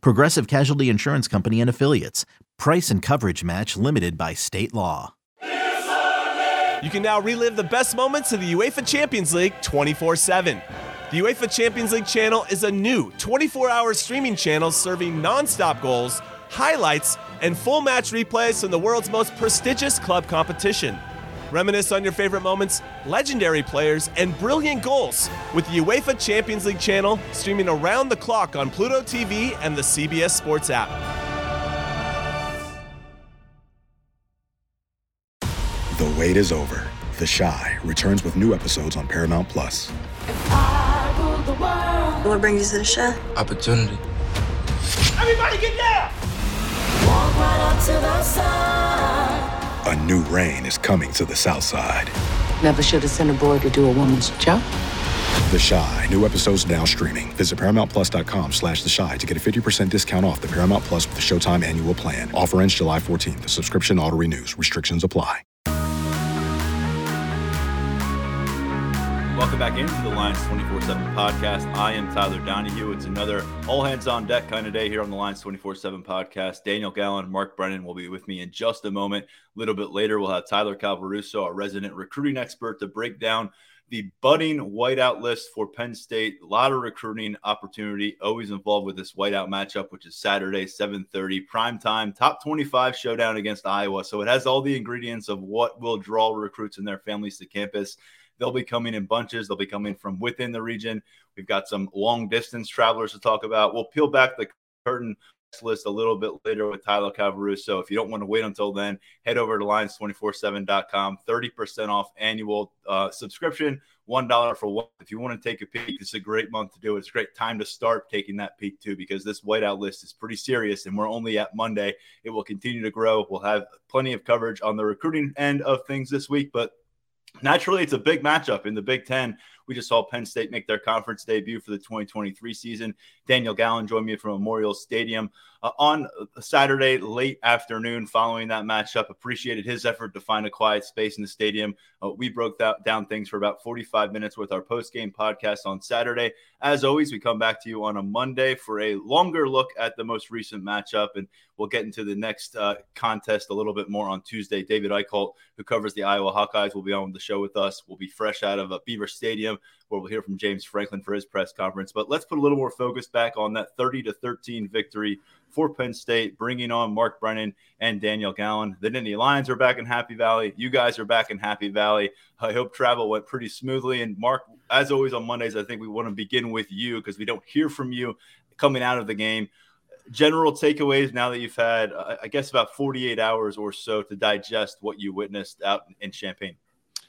Progressive Casualty Insurance Company and Affiliates. Price and coverage match limited by state law. You can now relive the best moments of the UEFA Champions League 24 7. The UEFA Champions League channel is a new 24 hour streaming channel serving non stop goals, highlights, and full match replays from the world's most prestigious club competition. Reminisce on your favorite moments, legendary players, and brilliant goals with the UEFA Champions League channel streaming around the clock on Pluto TV and the CBS Sports app. The wait is over. The Chi returns with new episodes on Paramount Plus. What brings you to the show? Opportunity. Everybody get down! A new reign is coming to the South Side. Never should have sent a boy to do a woman's job. The Chi. New episodes now streaming. Visit ParamountPlus.com slash The Chi to get a 50% discount off the Paramount Plus with the Showtime annual plan. Offer ends July 14th. The subscription auto-renews. Restrictions apply. Welcome back into the Lions 24 7 podcast. I am Tyler Donohue. It's another all hands on deck kind of day here on the Lions 24 7 podcast. Daniel Gallen, Mark Brennan will be with me in just a moment. A little bit later, we'll have Tyler Calvaruso, our resident recruiting expert, to break down the budding whiteout list for Penn State. A lot of recruiting opportunity always involved with this whiteout matchup, which is Saturday, 7:30 prime time, top 25 showdown against Iowa. So it has all the ingredients of what will draw recruits and their families to campus. They'll be coming in bunches. They'll be coming from within the region. We've got some long distance travelers to talk about. We'll peel back the curtain list a little bit later with Tyler Calvaruso. If you don't want to wait until then, head over to lions247.com. 30% off annual uh, subscription, $1 for one. If you want to take a peek, it's a great month to do it. It's a great time to start taking that peek too, because this whiteout list is pretty serious and we're only at Monday. It will continue to grow. We'll have plenty of coverage on the recruiting end of things this week, but Naturally, it's a big matchup in the Big Ten. We just saw Penn State make their conference debut for the 2023 season. Daniel Gallen joined me from Memorial Stadium uh, on Saturday late afternoon following that matchup. Appreciated his effort to find a quiet space in the stadium. Uh, we broke that, down things for about 45 minutes with our post game podcast on Saturday. As always, we come back to you on a Monday for a longer look at the most recent matchup, and we'll get into the next uh, contest a little bit more on Tuesday. David Eicholt, who covers the Iowa Hawkeyes, will be on the show with us. We'll be fresh out of a Beaver Stadium where we'll hear from James Franklin for his press conference. But let's put a little more focus back on that 30 to 13 victory for Penn State, bringing on Mark Brennan and Daniel Gallen. The Nittany Lions are back in Happy Valley. You guys are back in Happy Valley. I hope travel went pretty smoothly. And Mark, as always on Mondays, I think we want to begin with you because we don't hear from you coming out of the game. General takeaways now that you've had, uh, I guess, about 48 hours or so to digest what you witnessed out in Champaign.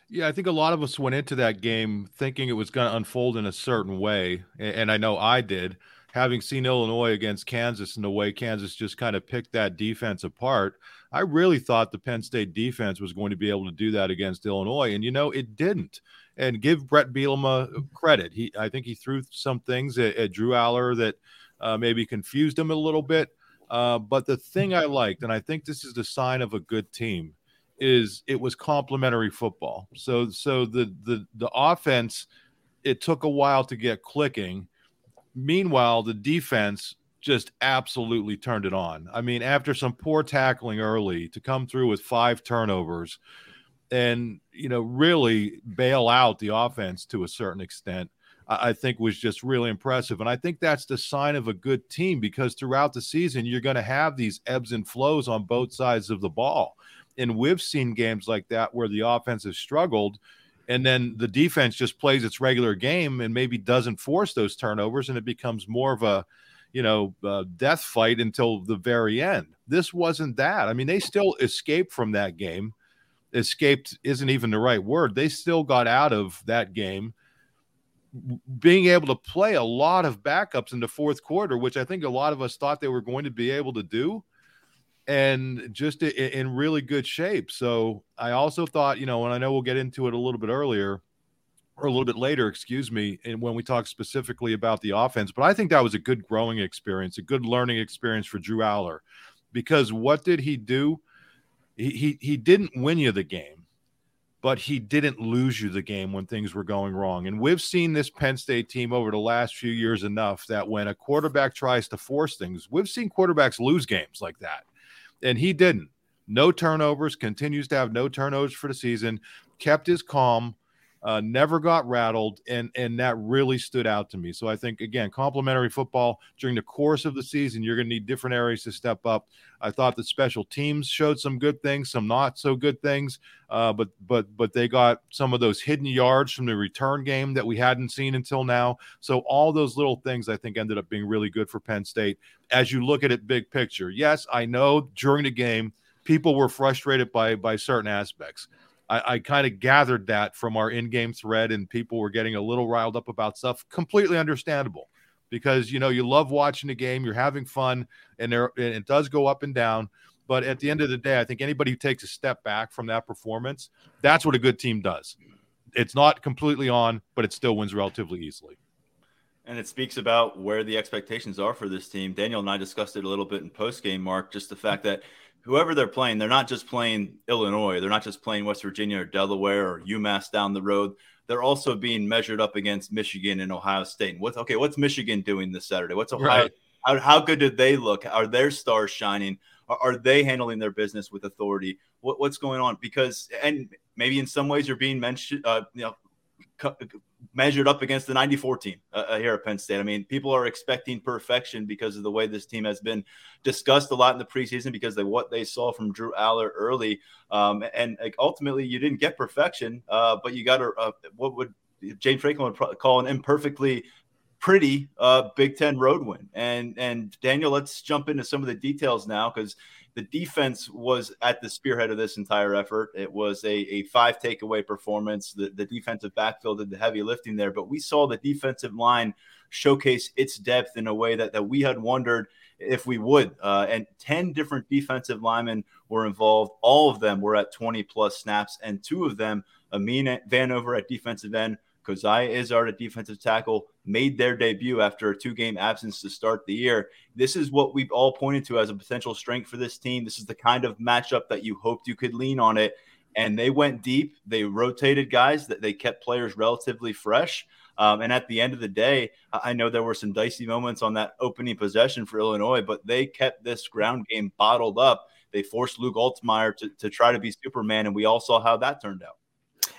Yeah, I think a lot of us went into that game thinking it was going to unfold in a certain way. And I know I did, having seen Illinois against Kansas and the way Kansas just kind of picked that defense apart. I really thought the Penn State defense was going to be able to do that against Illinois. And, you know, it didn't. And give Bret Bielema credit. He, I think he threw some things at, at Drew Allar that uh, maybe confused him a little bit. Uh, but the thing I liked, and I think this is the sign of a good team, is it was complementary football. So so the the the offense it took a while to get clicking. Meanwhile, the defense just absolutely turned it on. I mean, after some poor tackling early to come through with five turnovers and you know really bail out the offense to a certain extent. I think was just really impressive. And I think that's the sign of a good team because throughout the season, you're going to have these ebbs and flows on both sides of the ball and we've seen games like that where the offense has struggled and then the defense just plays its regular game and maybe doesn't force those turnovers and it becomes more of a you know death fight until the very end. This wasn't that. I mean they still escaped from that game. Escaped isn't even the right word. They still got out of that game. Being able to play a lot of backups in the fourth quarter which i think a lot of us thought they were going to be able to do and just in, really good shape. So I also thought, you know, and I know we'll get into it a little bit earlier or a little bit later, excuse me, and when we talk specifically about the offense, but I think that was a good growing experience, a good learning experience for Drew Allar Because what did he do? He he, he didn't win you the game, but he didn't lose you the game when things were going wrong. And we've seen this Penn State team over the last few years enough that when a quarterback tries to force things, we've seen quarterbacks lose games like that. And he didn't. No turnovers, continues to have no turnovers for the season, kept his calm uh, never got rattled, and and that really stood out to me. So I think again, complementary football during the course of the season, you're going to need different areas to step up. I thought the special teams showed some good things, some not so good things, uh, but but but they got some of those hidden yards from the return game that we hadn't seen until now. So all those little things I think ended up being really good for Penn State. As you look at it big picture, yes, I know during the game people were frustrated by by certain aspects. I, I kind of gathered that from our in-game thread, and people were getting a little riled up about stuff. Completely understandable, because you know you love watching the game, you're having fun, and there and it does go up and down. But at the end of the day, I think anybody who takes a step back from that performance, that's what a good team does. It's not completely on, but it still wins relatively easily. And it speaks about where the expectations are for this team. Daniel and I discussed it a little bit in post game, Mark, just the fact that whoever they're playing, they're not just playing Illinois, they're not just playing West Virginia or Delaware or UMass down the road. They're also being measured up against Michigan and Ohio State. What's okay? What's Michigan doing this Saturday? What's Ohio? Right. How, how good did they look? Are their stars shining? Are, are they handling their business with authority? What, what's going on? Because and maybe in some ways you're being mentioned, uh, you know, measured up against the 94 team uh, uh, here at Penn State. I mean, people are expecting perfection because of the way this team has been discussed a lot in the preseason because of what they saw from Drew Allar early. Um, and like, ultimately, you didn't get perfection, uh, but you got a, a, what would James Franklin would call an imperfectly pretty uh, Big Ten road win. And and Daniel, let's jump into some of the details now because the defense was at the spearhead of this entire effort. It was a, a five takeaway performance. The, the defensive backfield did the heavy lifting there, but we saw the defensive line showcase its depth in a way that, that we had wondered if we would. Uh, and 10 different defensive linemen were involved. All of them were at 20 plus snaps, and two of them, Amin Vanover at defensive end, Coziah Izzard a defensive tackle made their debut after a two game absence to start the year. This is what we've all pointed to as a potential strength for this team. This is the kind of matchup that you hoped you could lean on it. And they went deep. They rotated guys that they kept players relatively fresh. Um, and at the end of the day, I know there were some dicey moments on that opening possession for Illinois, but they kept this ground game bottled up. They forced Luke Altmyer to, to try to be Superman, and we all saw how that turned out.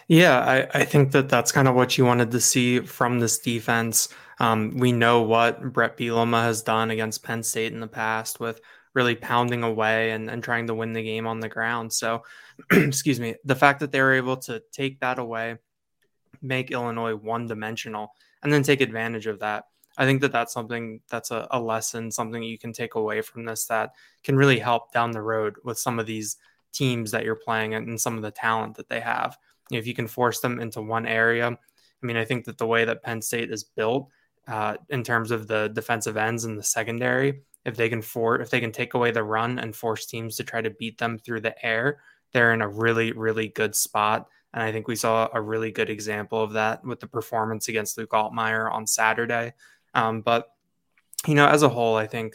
Yeah, I, I think that that's kind of what you wanted to see from this defense. Um, we know what Bret Bielema has done against Penn State in the past with really pounding away and, and trying to win the game on the ground. So, excuse me, the fact that they were able to take that away, make Illinois one dimensional, and then take advantage of that. I think that that's something that's a, a lesson, something you can take away from this that can really help down the road with some of these teams that you're playing and some of the talent that they have if you can force them into one area. I mean, I think that the way that Penn State is built uh, in terms of the defensive ends and the secondary, if they can for if they can take away the run and force teams to try to beat them through the air, they're in a really really good spot. And I think we saw a really good example of that with the performance against Luke Altmyer on Saturday. Um, but you know, as a whole, I think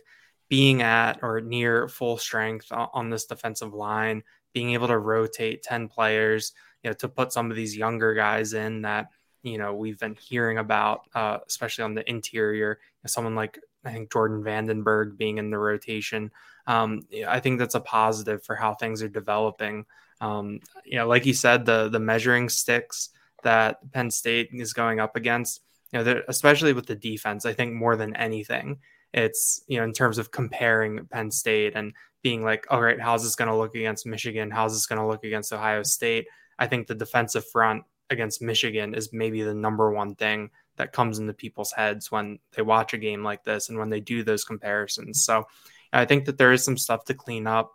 being at or near full strength on this defensive line, being able to rotate 10 players, you know, to put some of these younger guys in that, you know, we've been hearing about, uh, especially on the interior, someone like I think Jordan Vandenberg being in the rotation. Um, I think that's a positive for how things are developing. Um, you know, like you said, the the measuring sticks that Penn State is going up against, you know, especially with the defense, I think more than anything, it's you know in terms of comparing Penn State and being like, all right, how's this going to look against Michigan? How's this going to look against Ohio State? I think the defensive front against Michigan is maybe the number one thing that comes into people's heads when they watch a game like this and when they do those comparisons. So I think that there is some stuff to clean up.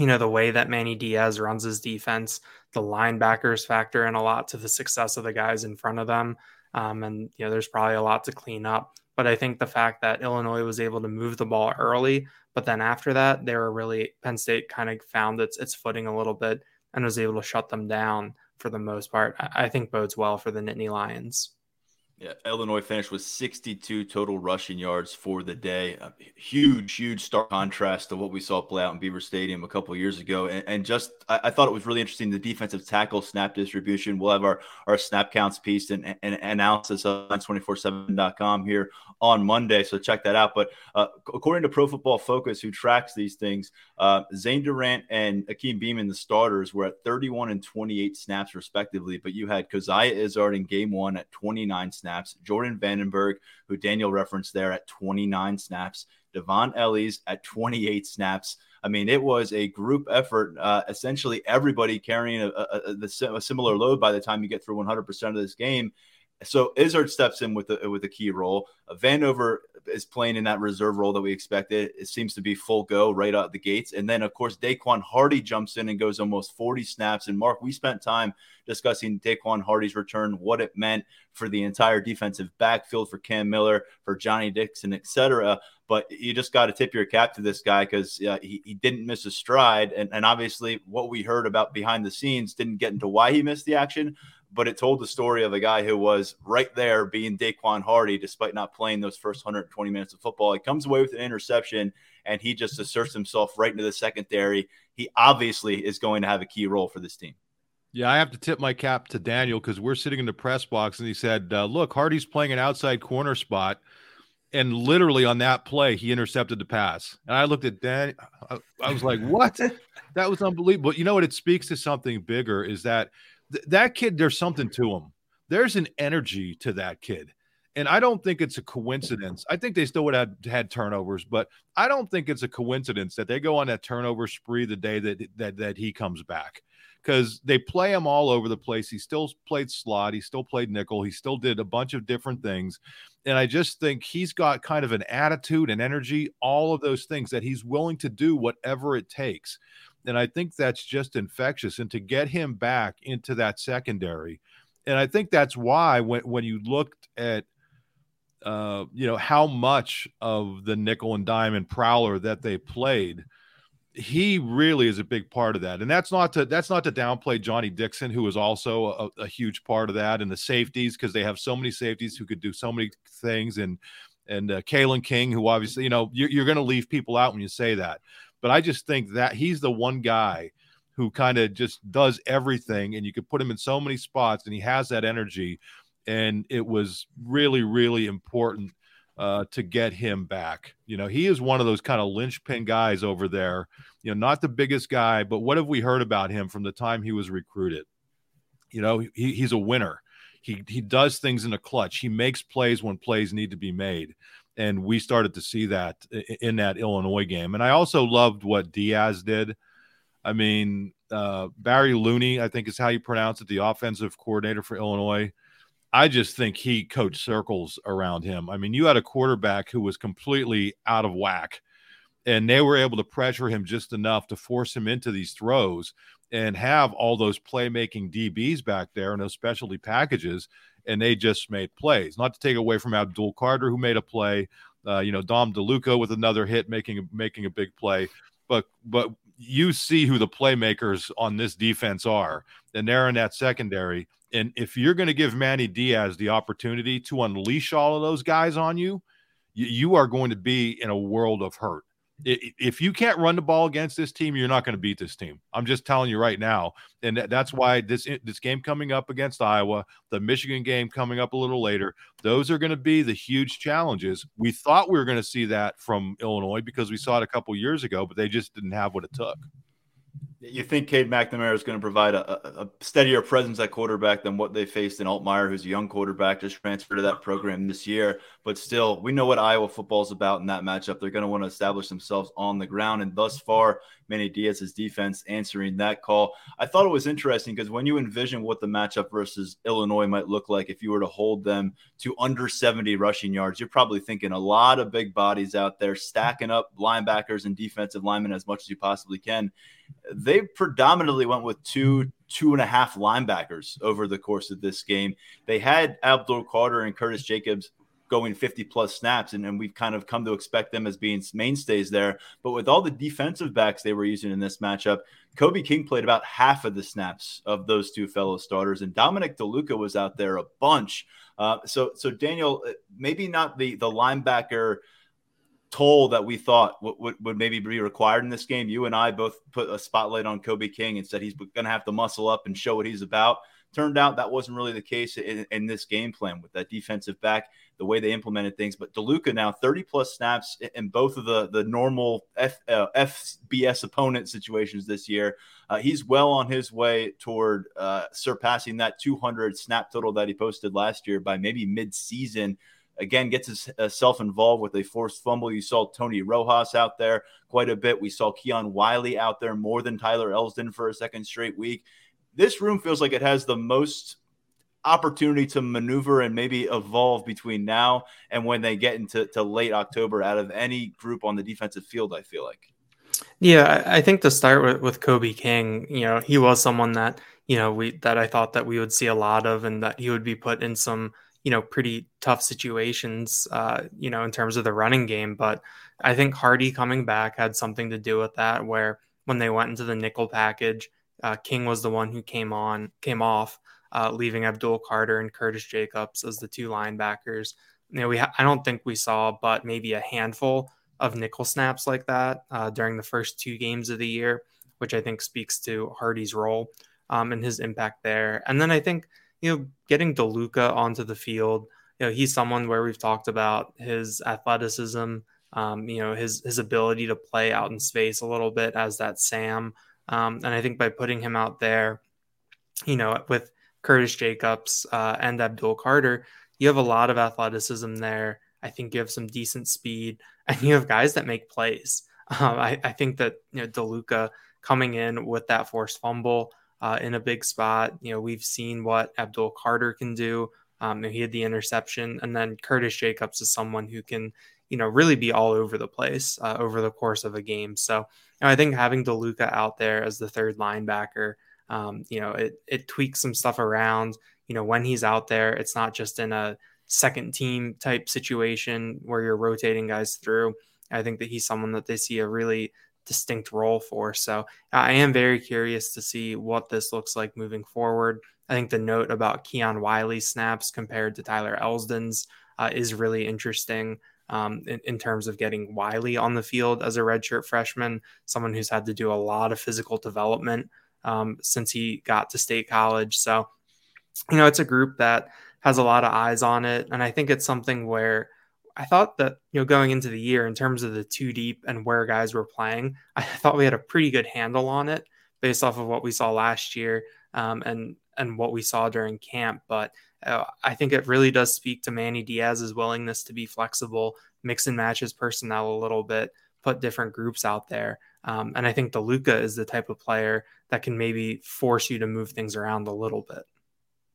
You know, the way that Manny Diaz runs his defense, the linebackers factor in a lot to the success of the guys in front of them. Um, and, you know, there's probably a lot to clean up. But I think the fact that Illinois was able to move the ball early, but then after that, they were really Penn State kind of found its its footing a little bit and was able to shut them down for the most part. I think bodes well for the Nittany Lions. Yeah, Illinois finished with 62 total rushing yards for the day. A huge, huge stark contrast to what we saw play out in Beaver Stadium a couple years ago. And, and just, I, I, thought it was really interesting the defensive tackle snap distribution. We'll have our, our snap counts piece and, and analysis on 247.com here on Monday. So check that out. But uh, according to Pro Football Focus, who tracks these things, uh, Zane Durant and Hakeem Beamon, the starters, were at 31 and 28 snaps respectively. But you had Coziah Izzard in game one at 29 snaps snaps. Jordan Vandenberg, who Daniel referenced there at 29 snaps. Dvon Ellies at 28 snaps. I mean, it was a group effort. Uh, essentially, everybody carrying a, a, a, a, similar load by the time you get through 100% of this game. So Izzard steps in with a, with a key role. Uh, Vanover is playing in that reserve role that we expected. It seems to be full go right out the gates. And then, of course, Daequan Hardy jumps in and goes almost 40 snaps. And Mark, we spent time discussing Daequan Hardy's return, what it meant for the entire defensive backfield for Cam Miller, for Johnny Dixon, etc. But you just got to tip your cap to this guy because uh, he, he didn't miss a stride. And, and obviously, what we heard about behind the scenes didn't get into why he missed the action but it told the story of a guy who was right there being Daequan Hardy despite not playing those first 120 minutes of football. He comes away with an interception and he just asserts himself right into the secondary. He obviously is going to have a key role for this team. Yeah, I have to tip my cap to Daniel because we're sitting in the press box and he said, uh, Look, Hardy's playing an outside corner spot. And literally on that play, he intercepted the pass. And I looked at Dan. I, I was like, What? that was unbelievable. You know what? It speaks to something bigger is that th- that kid, there's something to him. There's an energy to that kid. And I don't think it's a coincidence. I think they still would have had turnovers, but I don't think it's a coincidence that they go on that turnover spree the day that that that he comes back. Because they play him all over the place. He still played slot, he still played nickel, he still did a bunch of different things. And I just think he's got kind of an attitude and energy, all of those things that he's willing to do whatever it takes. And I think that's just infectious. And to get him back into that secondary, and I think that's why when, when you looked at uh, you know how much of the nickel and diamond prowler that they played, he really is a big part of that. And that's not to that's not to downplay Johnny Dixon, who is also a, a huge part of that, and the safeties because they have so many safeties who could do so many things, and and uh, Kalen King, who obviously you know you're, you're going to leave people out when you say that, but I just think that he's the one guy who kind of just does everything, and you could put him in so many spots, and he has that energy. And it was really, really important uh, to get him back. You know, he is one of those kind of linchpin guys over there. You know, not the biggest guy, but what have we heard about him from the time he was recruited? You know, he, he's a winner. He he does things in a clutch. He makes plays when plays need to be made and we started to see that in that Illinois game. And I also loved what Diaz did. I mean, uh, Barry Lunney, I think is how you pronounce it, the offensive coordinator for Illinois. I just think he coached circles around him. I mean, you had a quarterback who was completely out of whack, and they were able to pressure him just enough to force him into these throws and have all those playmaking DBs back there and those specialty packages and they just made plays. Not to take away from Abdul Carter, who made a play. Uh, you know, Dom DeLuca with another hit, making making a big play. But but you see who the playmakers on this defense are, and they're in that secondary. And if you're going to give Manny Diaz the opportunity to unleash all of those guys on you, you, you are going to be in a world of hurt if you can't run the ball against this team, you're not going to beat this team. I'm just telling you right now, and that's why this this game coming up against Iowa, the Michigan game coming up a little later, those are going to be the huge challenges. We thought we were going to see that from Illinois because we saw it a couple years ago, but they just didn't have what it took. You think Cade McNamara is going to provide a, a, steadier presence at quarterback than what they faced in Altmyer, who's a young quarterback just transferred to that program this year. But still, we know what Iowa football is about in that matchup. They're going to want to establish themselves on the ground. And thus far, Manny Diaz's defense answering that call. I thought it was interesting because when you envision what the matchup versus Illinois might look like if you were to hold them to under 70 rushing yards, you're probably thinking a lot of big bodies out there stacking up linebackers and defensive linemen as much as you possibly can. They predominantly went with two, two and a half linebackers over the course of this game. They had Abdul Carter and Curtis Jacobs going 50 plus snaps, and, and we've kind of come to expect them as being mainstays there. But with all the defensive backs they were using in this matchup, Kobe King played about half of the snaps of those two fellow starters, and Dominic DeLuca was out there a bunch. Uh, so, so Daniel, uh, maybe not the the linebacker toll that we thought would, would, would, maybe be required in this game. You and I both put a spotlight on Kobe King and said he's going to have to muscle up and show what he's about. Turned out that wasn't really the case in, in, this game plan with that defensive back, the way they implemented things. But DeLuca now 30 plus snaps in both of the, the normal F, uh, FBS opponent situations this year. Uh, he's well on his way toward uh, surpassing that 200 snap total that he posted last year by maybe mid season again gets himself uh, involved with a forced fumble. You saw Tony Rojas out there quite a bit. We saw Keon Wiley out there more than Tyler Elsdon for a second straight week. This room feels like it has the most opportunity to maneuver and maybe evolve between now and when they get into to late October out of any group on the defensive field, I feel like. Yeah, I think to start with, with Kobe King, you know, he was someone that, you know, we that I thought that we would see a lot of and that he would be put in some you know pretty tough situations uh, you know in terms of the running game but i think hardy coming back had something to do with that where when they went into the nickel package uh, king was the one who came on came off uh, leaving abdul carter and curtis jacobs as the two linebackers you know we ha- i don't think we saw but maybe a handful of nickel snaps like that uh, during the first two games of the year which i think speaks to hardy's role um, and his impact there and then i think you know, getting DeLuca onto the field, you know, he's someone where we've talked about his athleticism, um, you know, his his ability to play out in space a little bit as that Sam. Um, and I think by putting him out there, you know, with Curtis Jacobs uh, and Abdul Carter, you have a lot of athleticism there. I think you have some decent speed, and you have guys that make plays. Um, I, I, think that you know DeLuca coming in with that forced fumble, uh, in a big spot. You know, we've seen what Abdul Carter can do. Um, he had the interception, and then Curtis Jacobs is someone who can, you know, really be all over the place uh, over the course of a game. So know, I think having DeLuca out there as the third linebacker, um, you know, it it tweaks some stuff around. You know, when he's out there, it's not just in a second team type situation where you're rotating guys through. I think that he's someone that they see a really distinct role for. So I am very curious to see what this looks like moving forward. I think the note about Keon Wiley's snaps compared to Tyler Elsdon's uh, is really interesting um, in, in, terms of getting Wiley on the field as a redshirt freshman, someone who's had to do a lot of physical development um, since he got to state college. So, you know, it's a group that has a lot of eyes on it. And I think it's something where I thought that you know going into the year in terms of the two deep and where guys were playing, I thought we had a pretty good handle on it based off of what we saw last year um, and and what we saw during camp. But uh, I think it really does speak to Manny Diaz's willingness to be flexible, mix and match his personnel a little bit, put different groups out there. Um, and I think DeLuca is the type of player that can maybe force you to move things around a little bit.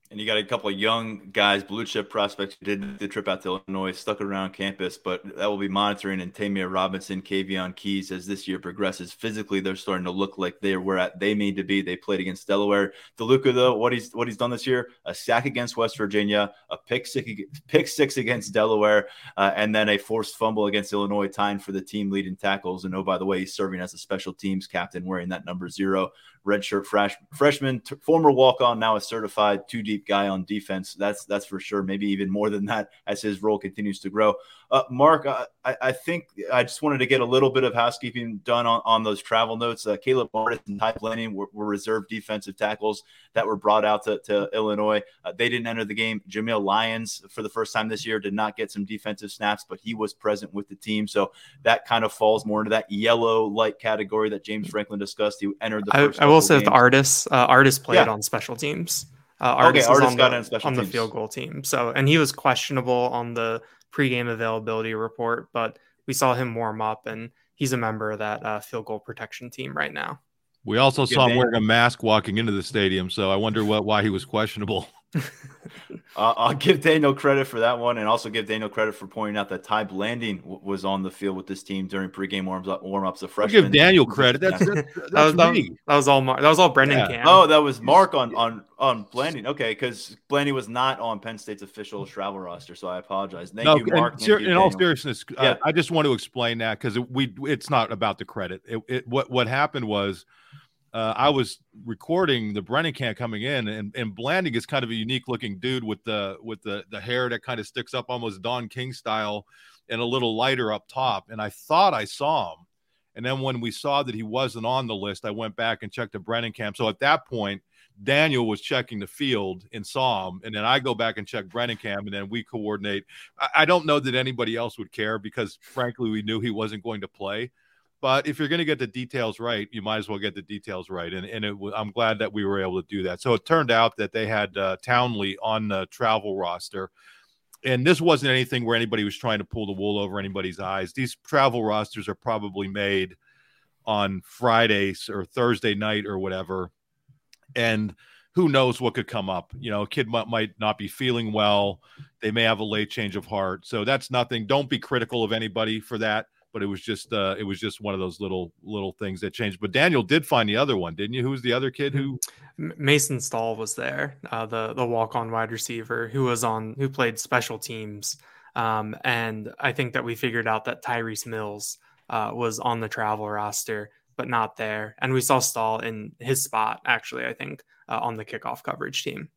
And you got a couple of young guys, blue chip prospects who did the trip out to Illinois, stuck around campus, but that will be monitoring and Ta'Mere Robinson, Kaveion Keys as this year progresses. Physically, they're starting to look like they're where at they need to be. They played against Delaware. DeLuca, though, what he's what he's done this year: a sack against West Virginia, a pick six, pick six against Delaware, uh, and then a forced fumble against Illinois, tying for the team lead in tackles. And oh, by the way, he's serving as a special teams captain, wearing that number zero redshirt fresh, freshman, t- former walk on, now a certified two deep guy on defense. That's that's for sure. Maybe even more than that as his role continues to grow. Uh, Mark, I, I, think I just wanted to get a little bit of housekeeping done on, on those travel notes. Uh, Caleb Artis and Ty Blaney were, were, reserve defensive tackles that were brought out to, to Illinois. Uh, they didn't enter the game. Jameial Lyons, for the first time this year, did not get some defensive snaps, but he was present with the team. So that kind of falls more into that yellow light category that James Franklin discussed. He entered the I, I will say the Artis, uh, Artis played yeah. on special teams. Uh, Artis okay, on, the, on the field goal team. So, and he was questionable on the pregame availability report, but we saw him warm up, and he's a member of that uh, field goal protection team right now. We also Good saw him wearing a mask walking into the stadium, so I wonder what why he was questionable. uh, I'll give Daniel credit for that one, and also give Daniel credit for pointing out that Ty Blanding w- was on the field with this team during pregame warm ups. Warm ups, the freshman. I'll give Daniel credit. That's, that's, that's that, was, that, that, was, all Mark. That was all Brennan yeah. Cam. Oh, that was Mark on on on Blanding. Okay, because Blanding was not on Penn State's official travel roster, so I apologize. Thank no, you, Mark. Ser- you, in all seriousness, uh, yeah. uh, I just want to explain that because it, we it's not about the credit. It, it, what what happened was uh, I was recording the Brennan Cam coming in, and, and Blanding is kind of a unique looking dude with the with the the hair that kind of sticks up almost Don King style, and a little lighter up top. And I thought I saw him, and then when we saw that he wasn't on the list, I went back and checked the Brennan Cam. So at that point, Daniel was checking the field and saw him, and then I go back and check Brennan Cam, and then we coordinate. I, I don't know that anybody else would care because, frankly, we knew he wasn't going to play. But if you're going to get the details right, you might as well get the details right. And, and it, I'm glad that we were able to do that. So it turned out that they had uh, Townley on the travel roster. And this wasn't anything where anybody was trying to pull the wool over anybody's eyes. These travel rosters are probably made on Fridays or Thursday night or whatever. And who knows what could come up. You know, a kid might, might not be feeling well. They may have a late change of heart. So that's nothing. Don't be critical of anybody for that but it was just uh, it was just one of those little little things that changed. But Daniel did find the other one, didn't you? Who was the other kid who? Mason Stahl was there, uh, the the walk on wide receiver who was on who played special teams, um, and I think that we figured out that Tyrese Mills uh, was on the travel roster but not there, and we saw Stahl in his spot actually. I think uh, on the kickoff coverage team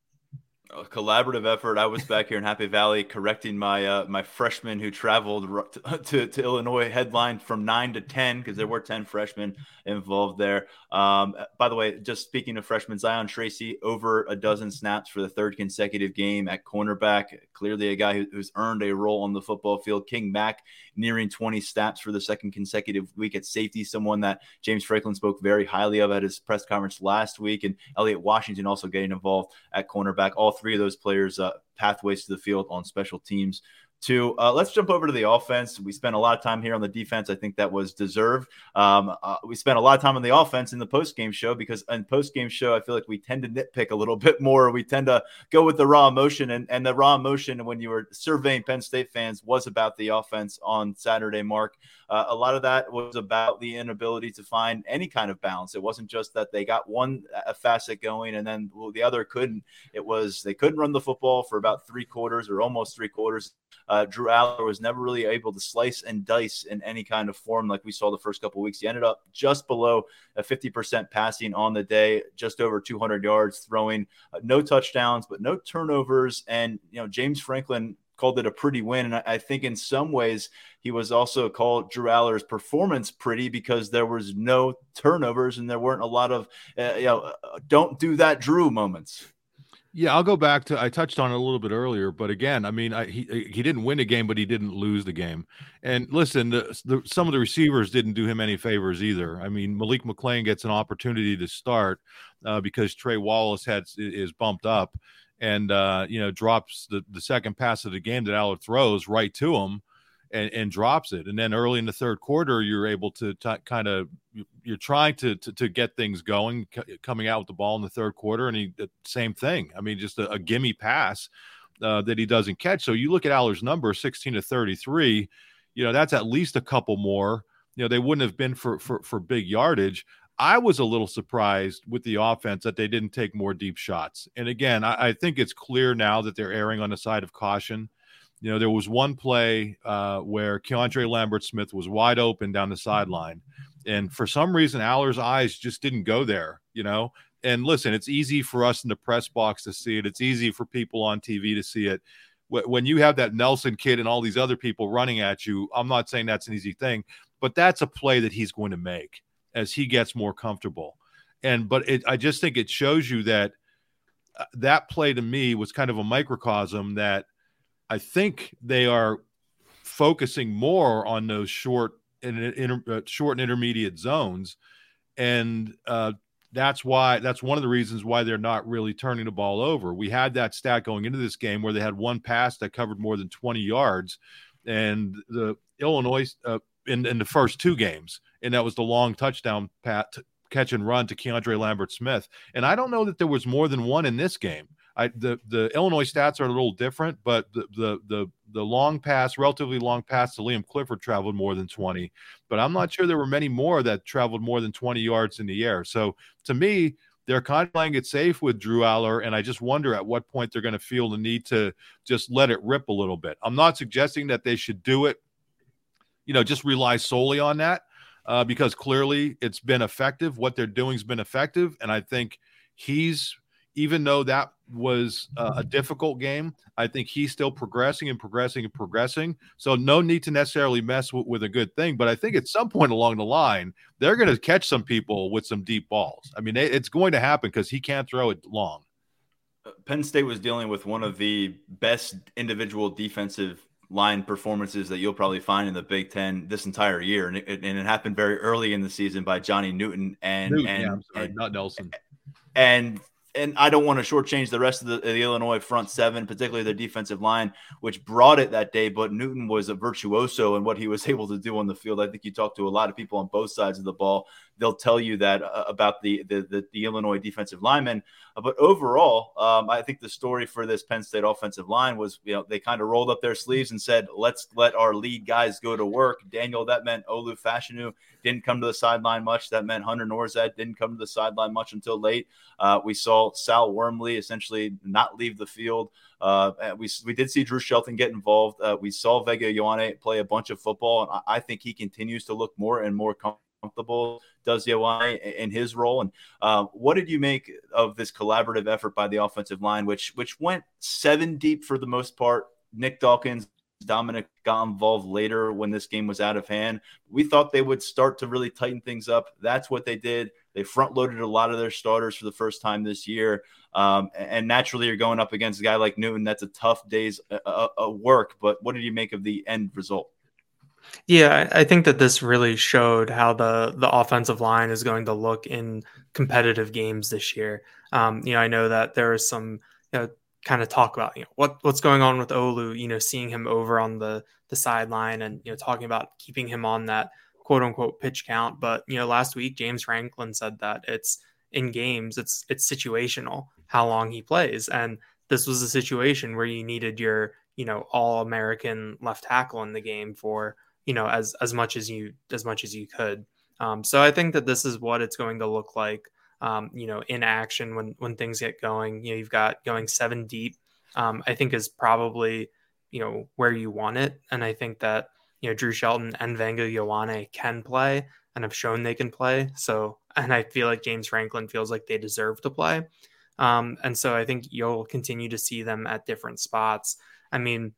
a collaborative effort. I was back here in Happy Valley correcting my uh, my freshman who traveled to, to Illinois headline from nine to ten because there were ten freshmen involved there. Um, by the way, just speaking of freshmen, Zion Tracy over a dozen snaps for the third consecutive game at cornerback. Clearly, a guy who, who's earned a role on the football field. King Mack nearing 20 snaps for the second consecutive week at safety. Someone that James Franklin spoke very highly of at his press conference last week, and Elliot Washington also getting involved at cornerback. All three of those players uh, pathways to the field on special teams to uh, let's jump over to the offense. We spent a lot of time here on the defense. I think that was deserved. Um, uh, we spent a lot of time on the offense in the post game show because in post game show, I feel like we tend to nitpick a little bit more. We tend to go with the raw emotion, and, and the raw emotion when you were surveying Penn State fans was about the offense on Saturday. Mark, uh, a lot of that was about the inability to find any kind of balance. It wasn't just that they got one facet going and then well, the other couldn't. It was they couldn't run the football for about three quarters or almost three quarters uh, Drew Allar was never really able to slice and dice in any kind of form like we saw the first couple weeks. He ended up just below a 50% passing on the day, just over 200 yards, throwing uh, no touchdowns, but no turnovers. And, you know, James Franklin called it a pretty win. And I, think in some ways he was also called Drew Allar's performance pretty because there was no turnovers and there weren't a lot of, uh, you know, uh, don't do that Drew moments. Yeah, I'll go back to I touched on it a little bit earlier, but again, I mean, I, he he didn't win a game, but he didn't lose the game. And listen, the, the, some of the receivers didn't do him any favors either. I mean, Malick McClain gets an opportunity to start uh, because Trey Wallace had is bumped up, and uh, you know drops the the second pass of the game that Allar throws right to him and, and drops it. And then early in the third quarter, you're able to t- kind of you're trying to, to, to get things going, c- coming out with the ball in the third quarter, and he same thing. I mean, just a, a gimme pass uh, that he doesn't catch. So you look at Allar's number, 16 to 33. You know, that's at least a couple more. You know, they wouldn't have been for for for big yardage. I was a little surprised with the offense that they didn't take more deep shots. And again, I, I think it's clear now that they're erring on the side of caution. You know, there was one play uh, where Keandre Lambert Smith was wide open down the sideline. And for some reason, Allar's eyes just didn't go there, you know. And listen, it's easy for us in the press box to see it. It's easy for people on TV to see it. When you have that Nelson kid and all these other people running at you, I'm not saying that's an easy thing, but that's a play that he's going to make as he gets more comfortable. And but it, I just think it shows you that uh, that play to me was kind of a microcosm that I think they are focusing more on those short and inter, uh, short and intermediate zones, and uh, that's why that's one of the reasons why they're not really turning the ball over. We had that stat going into this game where they had one pass that covered more than 20 yards, and the Illinois uh, in in the first two games, and that was the long touchdown pat catch and run to Keandre Lambert Smith. And I don't know that there was more than one in this game. I the the Illinois stats are a little different, but the the the the long pass, relatively long pass to Liam Clifford traveled more than 20, but I'm not sure there were many more that traveled more than 20 yards in the air. So to me, they're kind of playing it safe with Drew Allar, and I just wonder at what point they're going to feel the need to just let it rip a little bit. I'm not suggesting that they should do it, you know, just rely solely on that, uh, because clearly it's been effective. What they're doing has been effective, and I think he's even though that was uh, a difficult game, I think he's still progressing and progressing and progressing. So no need to necessarily mess w- with a good thing. But I think at some point along the line, they're going to catch some people with some deep balls. I mean, it's going to happen because he can't throw it long. Uh, Penn State was dealing with one of the best individual defensive line performances that you'll probably find in the Big Ten this entire year, and it, and it happened very early in the season by Johnny Newton and Newton, and, yeah, sorry, and not Nelson. And and I don't want to shortchange the rest of the, the, Illinois front seven, particularly their defensive line, which brought it that day. But Newton was a virtuoso in what he was able to do on the field. I think you talked to a lot of people on both sides of the ball they'll tell you that uh, about the, the, the the Illinois defensive linemen. Uh, but overall, um, I think the story for this Penn State offensive line was you know they kind of rolled up their sleeves and said, "Let's let our lead guys go to work." Daniel, that meant Olu Fashanu didn't come to the sideline much. That meant Hunter Nourzad didn't come to the sideline much until late. Uh, we saw Sal Wormley essentially not leave the field. Uh, we we did see Drew Shelton get involved. Uh, we saw Vega Ioane play a bunch of football, and I, I think he continues to look more and more comfortable does Ioane in his role. And uh, what did you make of this collaborative effort by the offensive line, which which went seven deep for the most part? Nick Dawkins, Dominic got involved later when this game was out of hand. We thought they would start to really tighten things up. That's what they did. They front loaded a lot of their starters for the first time this year. Um, and naturally, you're going up against a guy like Newton. That's a tough day's uh, uh, uh work. But what did you make of the end result? Yeah, I think that this really showed how the the offensive line is going to look in competitive games this year. Um, you know, I know that there is some you know, kind of talk about you know what what's going on with Olu. You know, seeing him over on the the sideline and you know talking about keeping him on that quote unquote pitch count. But you know, last week James Franklin said that it's in games, it's it's situational how long he plays, and this was a situation where you needed your you know all American left tackle in the game for you know as as much as you as much as you could. Um, so I think that this is what it's going to look like. Um, you know, in action when when things get going. You know, you've got going seven deep. Um, I think is probably you know where you want it, and I think that you know Drew Shelton and Vega Ioane can play and have shown they can play. So, and I feel like James Franklin feels like they deserve to play. Um, and so I think you'll continue to see them at different spots. I mean,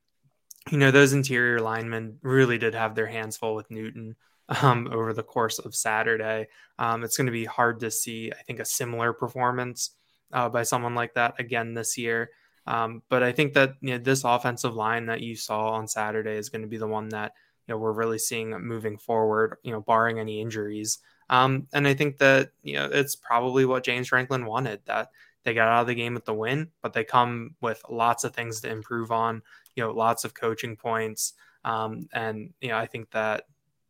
you know, those interior linemen really did have their hands full with Newton um, over the course of Saturday. Um, it's going to be hard to see, I think, a similar performance uh, by someone like that again this year. Um, but I think that you know, this offensive line that you saw on Saturday is going to be the one that you know we're really seeing moving forward. You know, barring any injuries. Um, and I think that you know it's probably what James Franklin wanted that they got out of the game with the win, but they come with lots of things to improve on you know, lots of coaching points. Um, and, you know, I think that,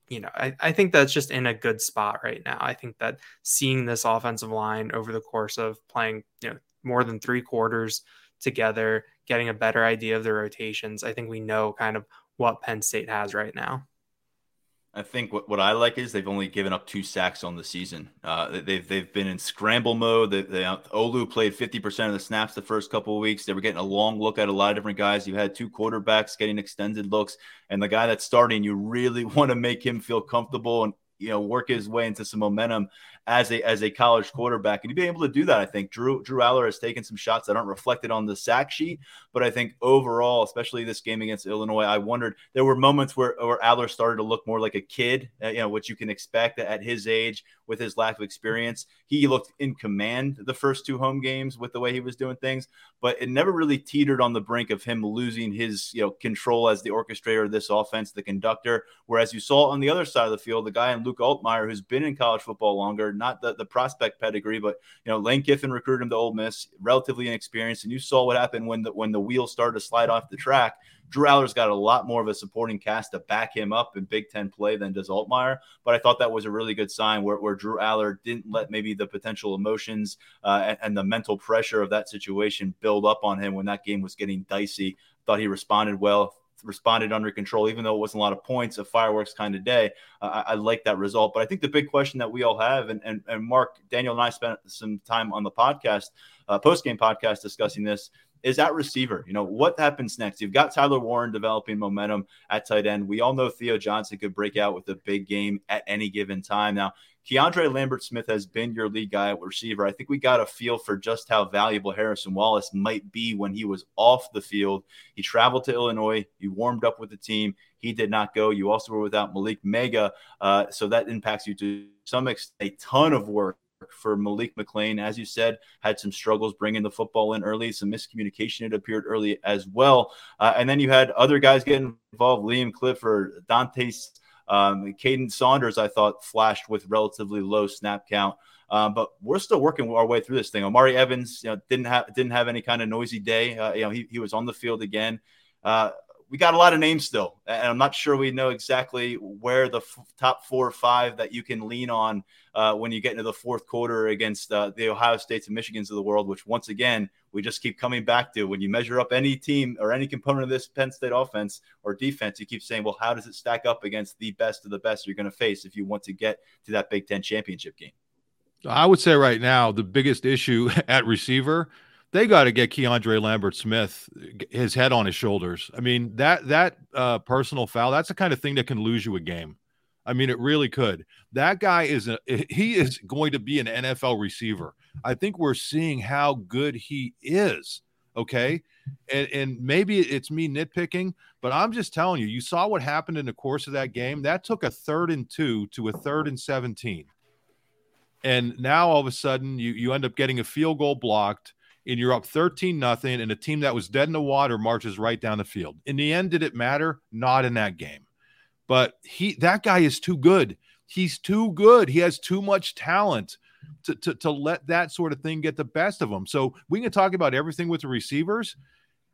you know, I, I think that's just in a good spot right now. I think that seeing this offensive line over the course of playing, you know, more than three quarters together, getting a better idea of the rotations, I think we know kind of what Penn State has right now. I think what, what I like is they've only given up two sacks on the season. Uh, they've they've been in scramble mode. They, they, Olu played fifty percent of the snaps the first couple of weeks. They were getting a long look at a lot of different guys. You had two quarterbacks getting extended looks, and the guy that's starting, you really want to make him feel comfortable and you know work his way into some momentum as a as a college quarterback. And to be able to do that, I think Drew Drew Allar has taken some shots that aren't reflected on the sack sheet. But I think overall, especially this game against Illinois, I wondered there were moments where where Allar started to look more like a kid, uh, you know, what you can expect at his age with his lack of experience. He looked in command the first two home games with the way he was doing things, but it never really teetered on the brink of him losing his you know control as the orchestrator of this offense, the conductor. Whereas you saw on the other side of the field, the guy in Luke Altmyer, who's been in college football longer not the, the prospect pedigree, but you know, Lane Kiffin recruited him to Ole Miss, relatively inexperienced, and you saw what happened when the when the wheels started to slide off the track. Drew Allar's got a lot more of a supporting cast to back him up in Big Ten play than does Altmyer. But I thought that was a really good sign where, where Drew Allar didn't let maybe the potential emotions uh, and, and the mental pressure of that situation build up on him when that game was getting dicey. Thought he responded well responded under control, even though it wasn't a lot of points, a fireworks kind of day. Uh, I, I like that result. But I think the big question that we all have, and, and, and Mark, Daniel, and I spent some time on the podcast, uh, post game podcast, discussing this is at receiver. You know, what happens next? You've got Tyler Warren developing momentum at tight end. We all know Theo Johnson could break out with a big game at any given time. Now, Keandre Lambert Smith has been your lead guy at receiver. I think we got a feel for just how valuable Harrison Wallace might be when he was off the field. He traveled to Illinois, he warmed up with the team. He did not go. You also were without Malik Mega. Uh, so that impacts you to some extent. A ton of work for Malick McClain. As you said, had some struggles bringing the football in early, some miscommunication it appeared early as well. Uh, and then you had other guys getting involved, Liam Clifford, Dante um, Kaden Saunders, I thought, flashed with relatively low snap count. Um, but we're still working our way through this thing. Omari Evans, you know, didn't have didn't have any kind of noisy day. Uh, you know, he, he was on the field again. Uh, we got a lot of names still, and I'm not sure we know exactly where the f- top four or five that you can lean on uh, when you get into the fourth quarter against uh, the Ohio States and Michigans of the world. Which once again we just keep coming back to when you measure up any team or any component of this Penn State offense or defense, you keep saying, well, how does it stack up against the best of the best you're going to face if you want to get to that Big Ten championship game? I would say right now the biggest issue at receiver they got to get Keandre Lambert Smith his head on his shoulders. I mean that that uh, personal foul that's the kind of thing that can lose you a game. I mean it really could. That guy is a he is going to be an NFL receiver. I think we're seeing how good he is. Okay. And, and maybe it's me nitpicking, but I'm just telling you, you saw what happened in the course of that game. That took a third and two to a third and 17. And now all of a sudden you, you end up getting a field goal blocked and you're up 13 nothing and a team that was dead in the water marches right down the field. In the end did it matter? Not in that game. But he that guy is too good. He's too good. He has too much talent to, to, to let that sort of thing get the best of him. So we can talk about everything with the receivers.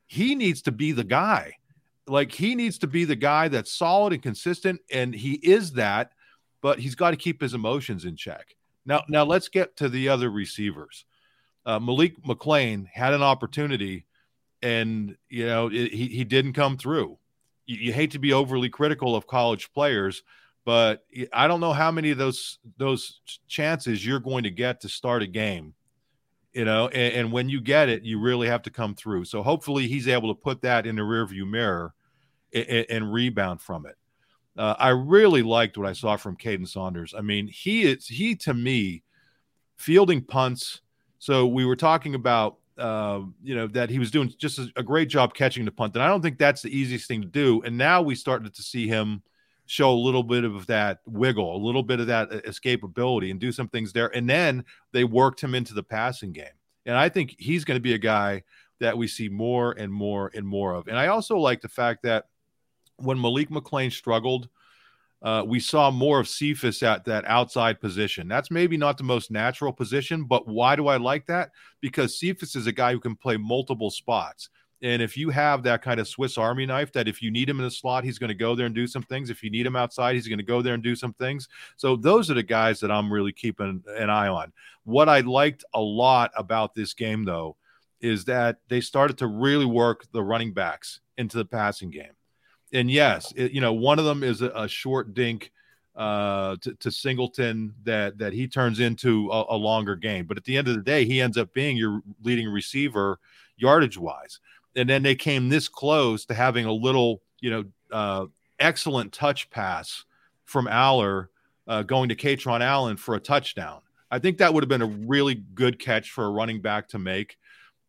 He needs to be the guy. Like he needs to be the guy that's solid and consistent, and he is that, but he's got to keep his emotions in check. Now, now let's get to the other receivers uh, Malick McClain had an opportunity, and you know it, he he didn't come through. You, you, hate to be overly critical of college players, but I don't know how many of those those chances you're going to get to start a game. You know, and, and when you get it, you really have to come through. So hopefully, he's able to put that in the rearview mirror and, and rebound from it. Uh, I really liked what I saw from Kaden Saunders. I mean, he is he to me fielding punts so we were talking about, uh, you know, that he was doing just a, a, great job catching the punt, and I don't think that's the easiest thing to do. And now we started to see him show a little bit of that wiggle, a little bit of that escapability, and do some things there. And then they worked him into the passing game, and I think he's going to be a guy that we see more and more and more of. And I also like the fact that when Malick McClain struggled uh, we saw more of Cephas at that outside position. That's maybe not the most natural position, but why do I like that? Because Cephas is a guy who can play multiple spots. And if you have that kind of Swiss Army knife, that if you need him in the slot, he's going to go there and do some things. If you need him outside, he's going to go there and do some things. So those are the guys that I'm really keeping an eye on. What I liked a lot about this game, though, is that they started to really work the running backs into the passing game and yes, it, you know, one of them is a, a short dink uh, to, to, Singleton that that he turns into a, a, longer game. But at the end of the day, he ends up being your leading receiver yardage wise. And then they came this close to having a little, you know, uh, excellent touch pass from Allar uh, going to Kaytron Allen for a touchdown. I think that would have been a really good catch for a running back to make.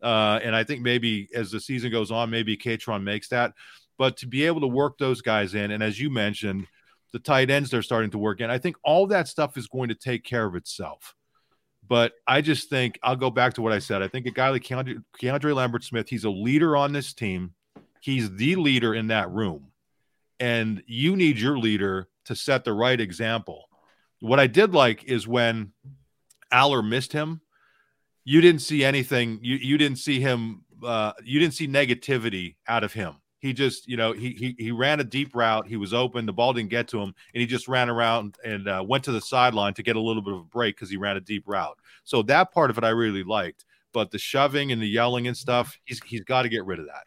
Uh, and I think maybe as the season goes on, maybe Kaytron makes that. But to be able to work those guys in, and as you mentioned, the tight ends they're starting to work in, I think all that stuff is going to take care of itself. But I just think I'll go back to what I said. I think a guy like Keandre, Keandre Lambert Smith, he's a leader on this team. He's the leader in that room. And you need your leader to set the right example. What I did like is when Allar missed him, you didn't see anything. You you didn't see him. Uh, you didn't see negativity out of him. He just, you know, he he he ran a deep route. He was open. The ball didn't get to him, and he just ran around and uh, went to the sideline to get a little bit of a break because he ran a deep route. So that part of it I really liked. But the shoving and the yelling and stuff, he's he's got to get rid of that.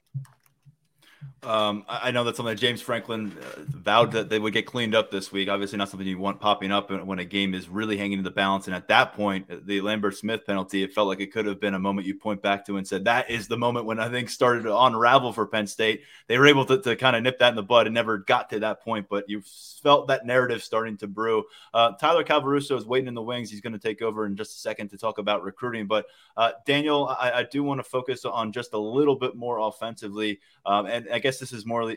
Um, I know that's something that James Franklin uh, vowed that they would get cleaned up this week. Obviously, not something you want popping up when a game is really hanging in the balance. And at that point, uh, the Lambert Smith penalty, it felt like it could have been a moment you point back to and said, that is the moment when I think started to unravel for Penn State. They were able to, to kind of nip that in the bud and never got to that point, but you felt that narrative starting to brew. Uh, Tyler Calvaruso is waiting in the wings. He's going to take over in just a second to talk about recruiting. But uh, Daniel, I, I, do want to focus on just a little bit more offensively. Um, and I guess this is more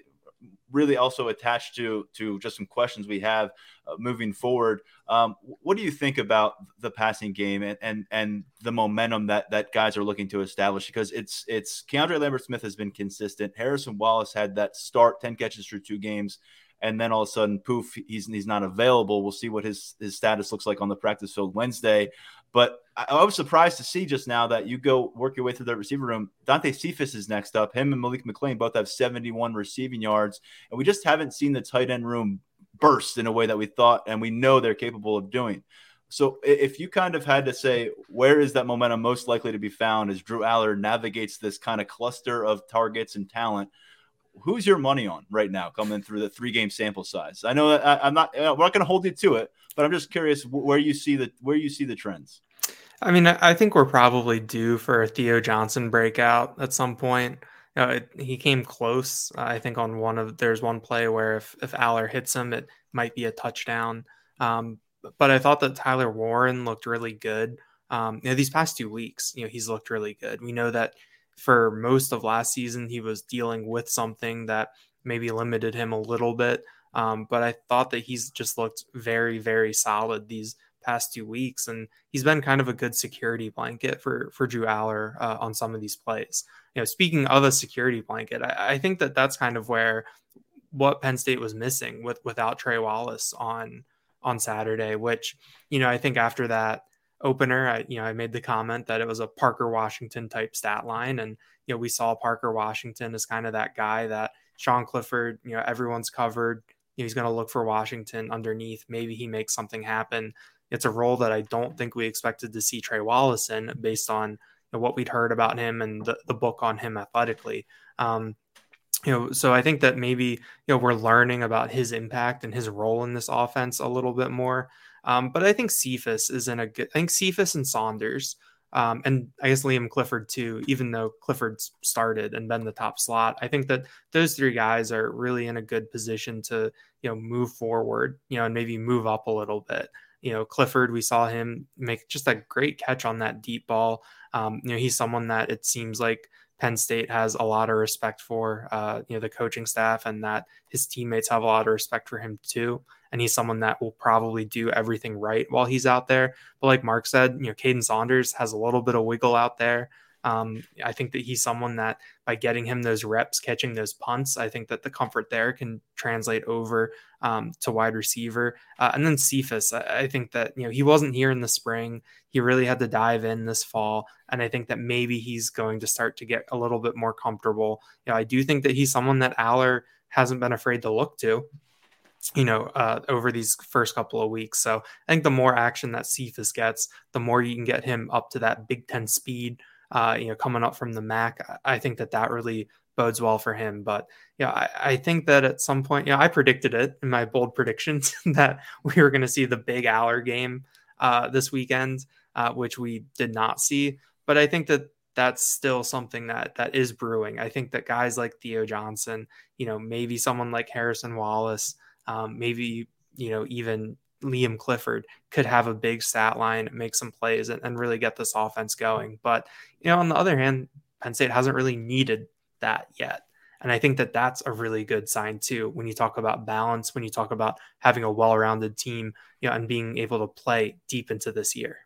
really also attached to to just some questions we have uh, moving forward. Um, what do you think about the passing game and, and and the momentum that that guys are looking to establish? Because it's it's Keandre Lambert Smith has been consistent. Harrison Wallace had that start, ten catches through two games, and then all of a sudden, poof, he's he's not available. We'll see what his his status looks like on the practice field Wednesday. But I, I, was surprised to see just now that you go work your way through the receiver room. Dante Cephas is next up. Him and Malick McClain both have 71 receiving yards, and we just haven't seen the tight end room burst in a way that we thought and we know they're capable of doing. So if you kind of had to say where is that momentum most likely to be found as Drew Allar navigates this kind of cluster of targets and talent, who's your money on right now coming through the three game sample size? I know that I, am not we're not going to hold you to it, but I'm just curious where you see the where you see the trends. I mean, I think we're probably due for a Theo Johnson breakout at some point. You know, it, he came close. Uh, I think on one of there's one play where if if Allar hits him, it might be a touchdown. Um, but I thought that Tyler Warren looked really good. Um, you know, these past two weeks, you know, he's looked really good. We know that for most of last season, he was dealing with something that maybe limited him a little bit. Um, but I thought that he's just looked very, very solid these past two weeks, and he's been kind of a good security blanket for for Drew Allar uh, on some of these plays. You know, speaking of a security blanket, I, I, think that that's kind of where what Penn State was missing with without Trey Wallace on on Saturday. Which you know, I think after that opener, I you know I made the comment that it was a Parker Washington type stat line, and you know we saw Parker Washington as kind of that guy that Sean Clifford, you know, everyone's covered. You know, he's going to look for Washington underneath. Maybe he makes something happen it's a role that I don't think we expected to see Trey Wallace in based on you know, what we'd heard about him and the, the book on him athletically. Um, you know, so I think that maybe you know we're learning about his impact and his role in this offense a little bit more. Um, but I think Cephas is in a good. I think Cephas and Saunders, um, and I guess Liam Clifford too. Even though Clifford's started and been the top slot, I think that those three guys are really in a good position to you know move forward, you know, and maybe move up a little bit you know, Clifford, we saw him make just a great catch on that deep ball. Um, you know, he's someone that it seems like Penn State has a lot of respect for, uh, you know, the coaching staff and that his teammates have a lot of respect for him too. And he's someone that will probably do everything right while he's out there. But like Mark said, you know, Kaden Saunders has a little bit of wiggle out there. Um, I think that he's someone that by getting him those reps, catching those punts, I think that the comfort there can translate over um, to wide receiver. Uh, and then Cephas, I, I, think that you know he wasn't here in the spring. He really had to dive in this fall, and I think that maybe he's going to start to get a little bit more comfortable. You know, I do think that he's someone that Allar hasn't been afraid to look to you know, uh, over these first couple of weeks. So I think the more action that Cephas gets, the more you can get him up to that Big Ten speed uh, you know, coming up from the MAC. I think that that really bodes well for him. But yeah, I, I, think that at some point, yeah, I predicted it in my bold predictions that we were going to see the big Allar game uh, this weekend, uh, which we did not see. But I think that that's still something that that is brewing. I think that guys like Theo Johnson, you know, maybe someone like Harrison Wallace, um, maybe you know even Liam Clifford could have a big stat line, make some plays, and, and really get this offense going. But, you know, on the other hand, Penn State hasn't really needed that yet. And I think that that's a really good sign too. When you talk about balance, when you talk about having a well-rounded team, you know, and being able to play deep into this year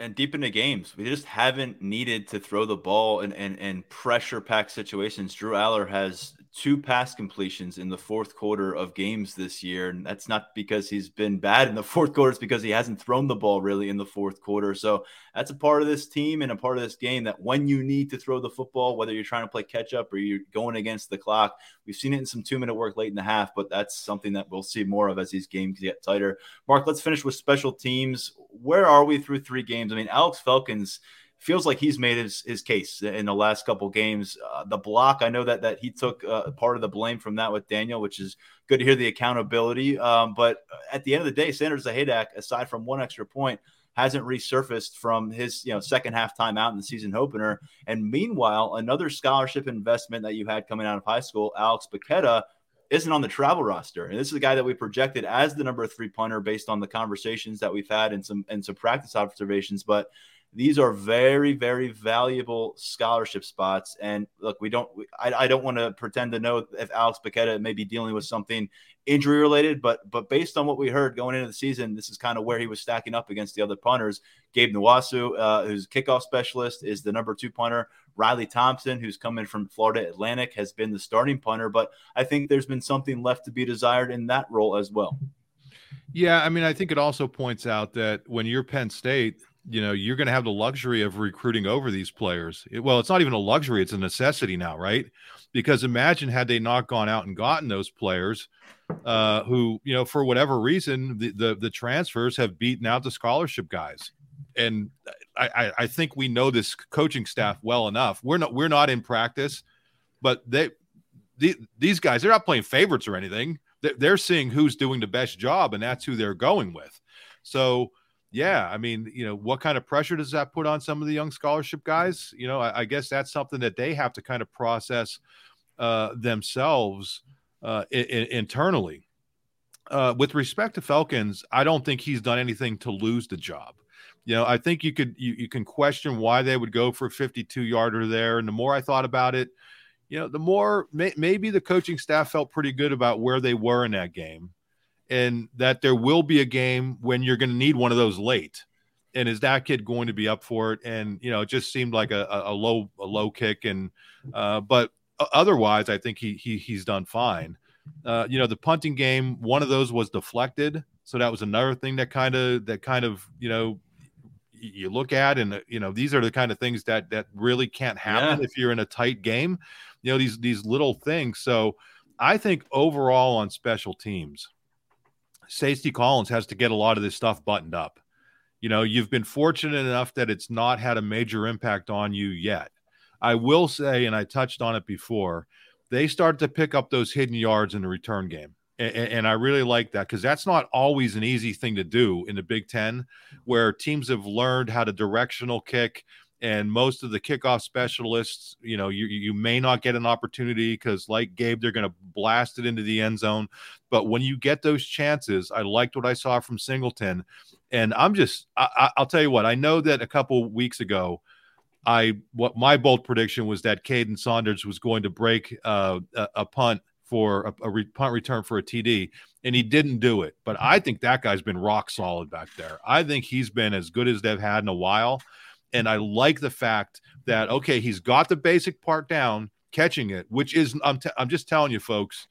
and deep into games. We just haven't needed to throw the ball in, in, in pressure packed situations. Drew Allar has two pass completions in the fourth quarter of games this year. And that's not because he's been bad in the fourth quarter, it's because he hasn't thrown the ball really in the fourth quarter. So that's a part of this team and a part of this game that when you need to throw the football, whether you're trying to play catch up or you're going against the clock, we've seen it in some two minute work late in the half, but that's something that we'll see more of as these games get tighter. Mark, let's finish with special teams. Where are we through three games? I mean, Alex Felkins feels like he's made his, his case in the last couple games. Uh, the block, I know that that he took uh, part of the blame from that with Daniel, which is good to hear the accountability. Um, but at the end of the day, Sanders Sahaydak, aside from one extra point, hasn't resurfaced from his you know second half time out in the season opener. And meanwhile, another scholarship investment that you had coming out of high school, Alex Bacchetta, isn't on the travel roster. And this is a guy that we projected as the number three punter based on the conversations that we've had and some and some practice observations. But these are very, very valuable scholarship spots. And look, we don't, I, I don't want to pretend to know if Alex Bacchetta may be dealing with something injury related, but but based on what we heard going into the season, this is kind of where he was stacking up against the other punters. Gabe Nwosu, uh, who's kickoff specialist, is the number two punter. Riley Thompson, who's coming from Florida Atlantic, has been the starting punter, but I think there's been something left to be desired in that role as well. Yeah, I mean, I think it also points out that when you're Penn State, you know you're going to have the luxury of recruiting over these players. It, well it's not even a luxury it's a necessity now right? Because imagine had they not gone out and gotten those players uh, who you know for whatever reason the, the, the transfers have beaten out the scholarship guys. And I, I think we know this coaching staff well enough. We're not we're not in practice but they the, these guys they're not playing favorites or anything. They're, they're seeing who's doing the best job and that's who they're going with. So yeah, I mean, you know, what kind of pressure does that put on some of the young scholarship guys? You know, I, I guess that's something that they have to kind of process uh, themselves uh, I- internally. Uh, with respect to Felkins, I don't think he's done anything to lose the job. You know, I think you could you, you can question why they would go for a 52 yarder there. And the more I thought about it, you know, the more may, maybe the coaching staff felt pretty good about where they were in that game and that there will be a game when you're going to need one of those late. And is that kid going to be up for it? And you know, it just seemed like a, a low a low kick, and uh, but otherwise, I think he he he's done fine. Uh, you know, the punting game, one of those was deflected, so that was another thing that kind of that kind of you know you look at, and you know these are the kind of things that that really can't happen yeah. if you're in a tight game. You know these these little things. So I think overall on special teams, Stacy Collins has to get a lot of this stuff buttoned up. You know, you've been fortunate enough that it's not had a major impact on you yet. I will say, and I touched on it before, they start to pick up those hidden yards in the return game. And, and I really like that because that's not always an easy thing to do in the Big Ten, where teams have learned how to directional kick and most of the kickoff specialists, you know, you you may not get an opportunity because, like Gabe, they're going to blast it into the end zone. But when you get those chances, I liked what I saw from Singleton, and I'm just, I, will tell you what, I know that a couple weeks ago, I what my bold prediction was that Kaden Saunders was going to break uh, a, a, punt for a, a re, punt return for a TD, and he didn't do it. But I think that guy's been rock solid back there. I think he's been as good as they've had in a while. And I like the fact that, okay, he's got the basic part down, catching it, which is, I'm, t- I'm just telling you, folks,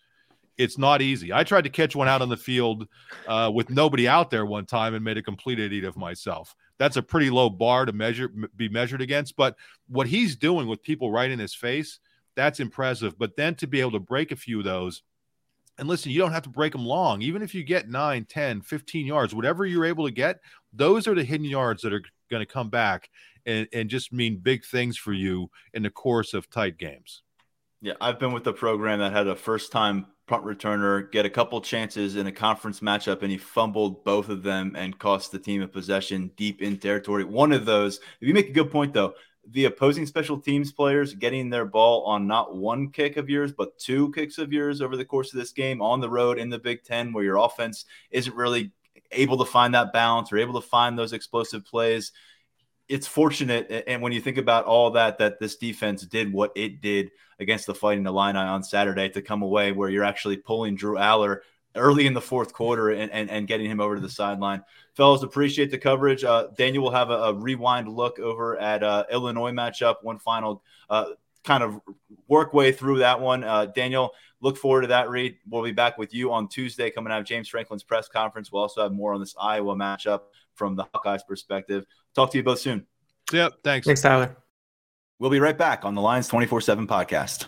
it's not easy. I tried to catch one out on the field uh, with nobody out there one time and made a complete idiot of myself. That's a pretty low bar to measure, be measured against. But what he's doing with people right in his face, that's impressive. But then to be able to break a few of those, and listen, you don't have to break them long. Even if you get 9, 10, 15 yards, whatever you're able to get, those are the hidden yards that are going to come back and, and just mean big things for you in the course of tight games. Yeah, I've been with the program that had a first time punt returner get a couple chances in a conference matchup and he fumbled both of them and cost the team a possession deep in territory. One of those, if you make a good point though, the opposing special teams players getting their ball on not one kick of yours, but two kicks of yours over the course of this game on the road in the Big Ten, where your offense isn't really able to find that balance or able to find those explosive plays it's fortunate, and when you think about all that, that this defense did what it did against the Fighting Illini on Saturday to come away where you're actually pulling Drew Allar early in the fourth quarter and, and, and getting him over to the sideline. Fellas, appreciate the coverage. Uh, Daniel will have a, a, rewind look over at uh, Illinois matchup. One final uh, kind of work way through that one. Uh, Daniel, look forward to that read. We'll be back with you on Tuesday coming out of James Franklin's press conference. We'll also have more on this Iowa matchup from the Hawkeyes perspective. Talk to you both soon. Yep. Thanks. Thanks, Tyler. We'll be right back on the Lions 24 7 podcast.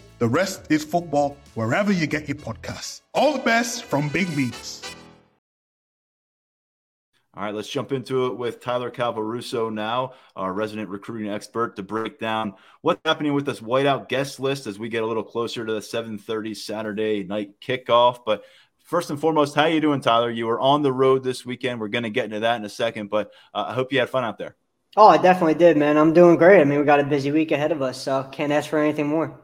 The Rest is Football wherever you get your podcasts. All the best from Big Meats. All right, let's jump into it with Tyler Calvaruso now, our resident recruiting expert, to break down what's happening with this whiteout guest list as we get a little closer to the 7:30 Saturday night kickoff. But first and foremost, how you doing, Tyler? You were on the road this weekend. We're going to get into that in a second, but uh, I hope you had fun out there. Oh, I definitely did, man. I'm doing great. I mean, we got a busy week ahead of us, so can't ask for anything more.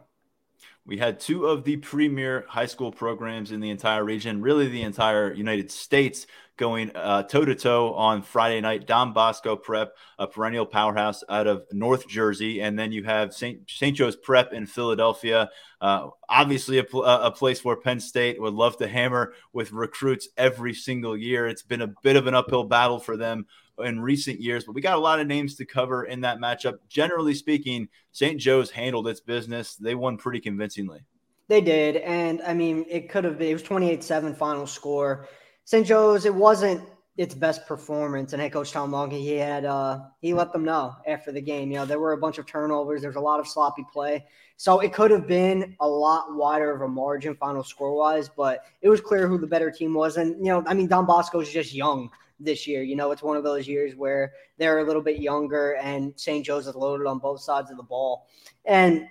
We had two of the premier high school programs in the entire region, really the entire United States, going toe to toe on Friday night. Don Bosco Prep, a perennial powerhouse out of North Jersey, and then you have St. Joe's Prep in Philadelphia. Uh, obviously, a, a, place where Penn State would love to hammer with recruits every single year. It's been a bit of an uphill battle for them in recent years, but we got a lot of names to cover in that matchup. Generally speaking, St. Joe's handled its business. They won pretty convincingly. They did. And I mean, it could have been, it was 28 7 final score. St. Joe's, it wasn't its best performance. And head coach Tom Lang, he had, uh, he let them know after the game. You know, there were a bunch of turnovers, there's a lot of sloppy play. So it could have been a lot wider of a margin final score wise, but it was clear who the better team was. And, you know, I mean, Don Bosco is just young this year. You know, it's one of those years where they're a little bit younger and St. Joe's is loaded on both sides of the ball. And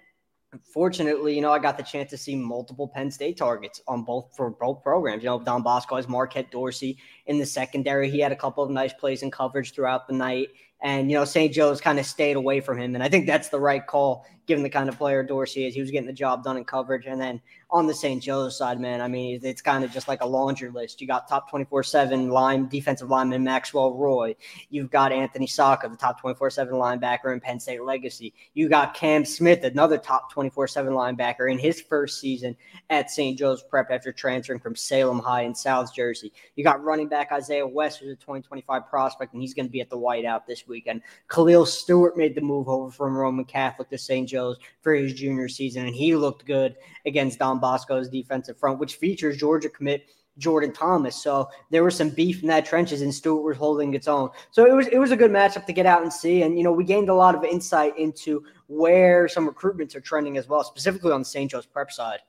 fortunately, you know, I got the chance to see multiple Penn State targets on both for both programs. You know, Don Bosco has Marquette Dorsey in the secondary. He had a couple of nice plays and coverage throughout the night. And, you know, St. Joe's kind of stayed away from him. And I think that's the right call, given the kind of player Dorsey is. He was getting the job done in coverage. And then on the St. Joe's side, man, I mean, it's kind of just like a laundry list. You got top 24 7 line defensive lineman Maxwell Roy. You've got Anthony Sacca, the top 24 7 linebacker in Penn State Legacy. You got Cam Smith, another top 24 7 linebacker in his first season at St. Joe's Prep after transferring from Salem High in South Jersey. You got running back Isaiah West, who's a 2025 prospect, and he's going to be at the whiteout this weekend. Khalil Stewart made the move over from Roman Catholic to St. Joe's for his junior season, and he looked good against Don Bosco's defensive front, which features Georgia commit Jordan Thomas. So there was some beef in that trenches, and Stewart was holding its own. So it was it was a good matchup to get out and see. And you know, we gained a lot of insight into where some recruitments are trending as well, specifically on the St. Joe's prep side.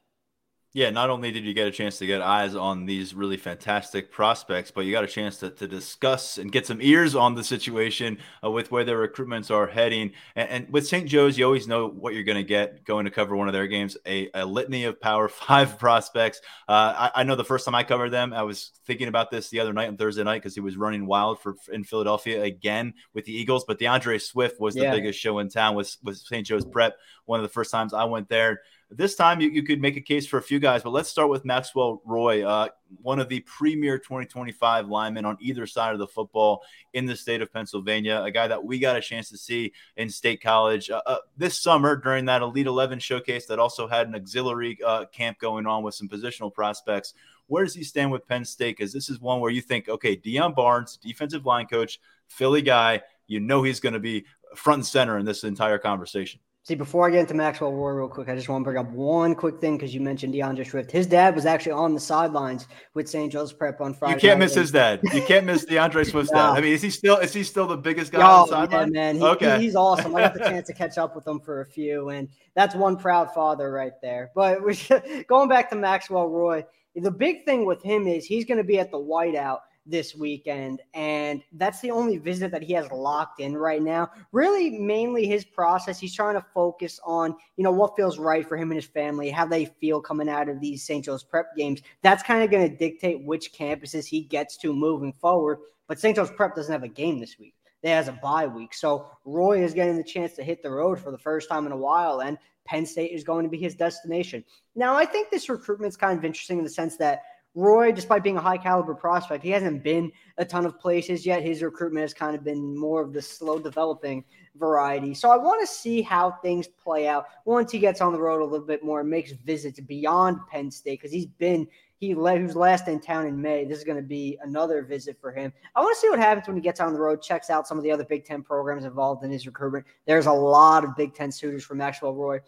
Yeah, not only did you get a chance to get eyes on these really fantastic prospects, but you got a chance to, to discuss and get some ears on the situation uh, with where their recruitments are heading. And, and with St. Joe's, you always know what you're going to get going to cover one of their games a, a litany of Power Five prospects. Uh, I, I, know the first time I covered them, I was thinking about this the other night on Thursday night because he was running wild for in Philadelphia again with the Eagles. But D'Andre Swift was the yeah. biggest show in town with, with St. Joe's Prep. One of the first times I went there this time you, you could make a case for a few guys, but let's start with Maxwell Roy, uh, one of the premier 2025 linemen on either side of the football in the state of Pennsylvania, a guy that we got a chance to see in state college uh, uh, this summer during that Elite 11 showcase that also had an auxiliary uh, camp going on with some positional prospects. Where does he stand with Penn State? Because this is one where you think, okay, Deion Barnes, defensive line coach, Philly guy, you know he's going to be front and center in this entire conversation. See, before I get into Maxwell Roy real quick, I just want to bring up one quick thing because you mentioned D'Andre Swift. His dad was actually on the sidelines with St. Joe's Prep on Friday. You can't miss his dad. You can't miss D'Andre Swift's dad. I mean, is he still is he still the biggest guy oh, on the sideline? Yeah, man. He, okay, he's awesome. I got the chance to catch up with him for a few, and that's one proud father right there. But going back to Maxwell Roy, the big thing with him is he's going to be at the whiteout this weekend. And that's the only visit that he has locked in right now. Really, mainly his process. He's trying to focus on, you know, what feels right for him and his family, how they feel coming out of these St. Joe's prep games. That's kind of going to dictate which campuses he gets to moving forward. But St. Joe's prep doesn't have a game this week. They has a bye week. So Roy is getting the chance to hit the road for the first time in a while. And Penn State is going to be his destination. Now, I think this recruitment is kind of interesting in the sense that Roy, despite being a high caliber prospect, he hasn't been a ton of places yet. His recruitment has kind of been more of the slow developing variety. So I want to see how things play out once he gets on the road a little bit more and makes visits beyond Penn State because he's been he who's last in town in May. This is going to be another visit for him. I want to see what happens when he gets on the road, checks out some of the other Big Ten programs involved in his recruitment. There's a lot of Big Ten suitors for Maxwell Roy.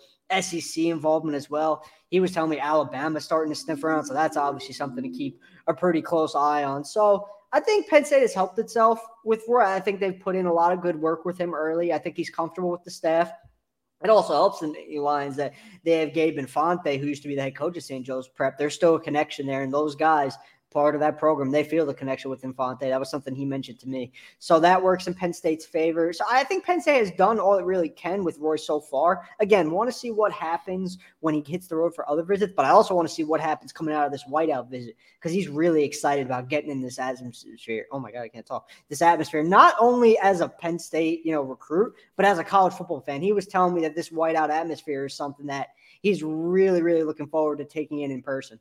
SEC involvement as well. He was telling me Alabama starting to sniff around, so that's obviously something to keep a pretty close eye on. So I think Penn State has helped itself with Roy. I think they've put in a lot of good work with him early. I think he's comfortable with the staff. It also helps in the lines that they have Gabe Infante, who used to be the head coach of St. Joe's Prep. There's still a connection there, and those guys part of that program. They feel the connection with Infante. That was something he mentioned to me. So that works in Penn State's favor. So I think Penn State has done all it really can with Roy so far. Again, want to see what happens when he hits the road for other visits, but I also want to see what happens coming out of this whiteout visit because he's really excited about getting in this atmosphere. Oh my God, I can't talk. This atmosphere, not only as a Penn State, you know, recruit, but as a college football fan. He was telling me that this whiteout atmosphere is something that he's really, really looking forward to taking in in person.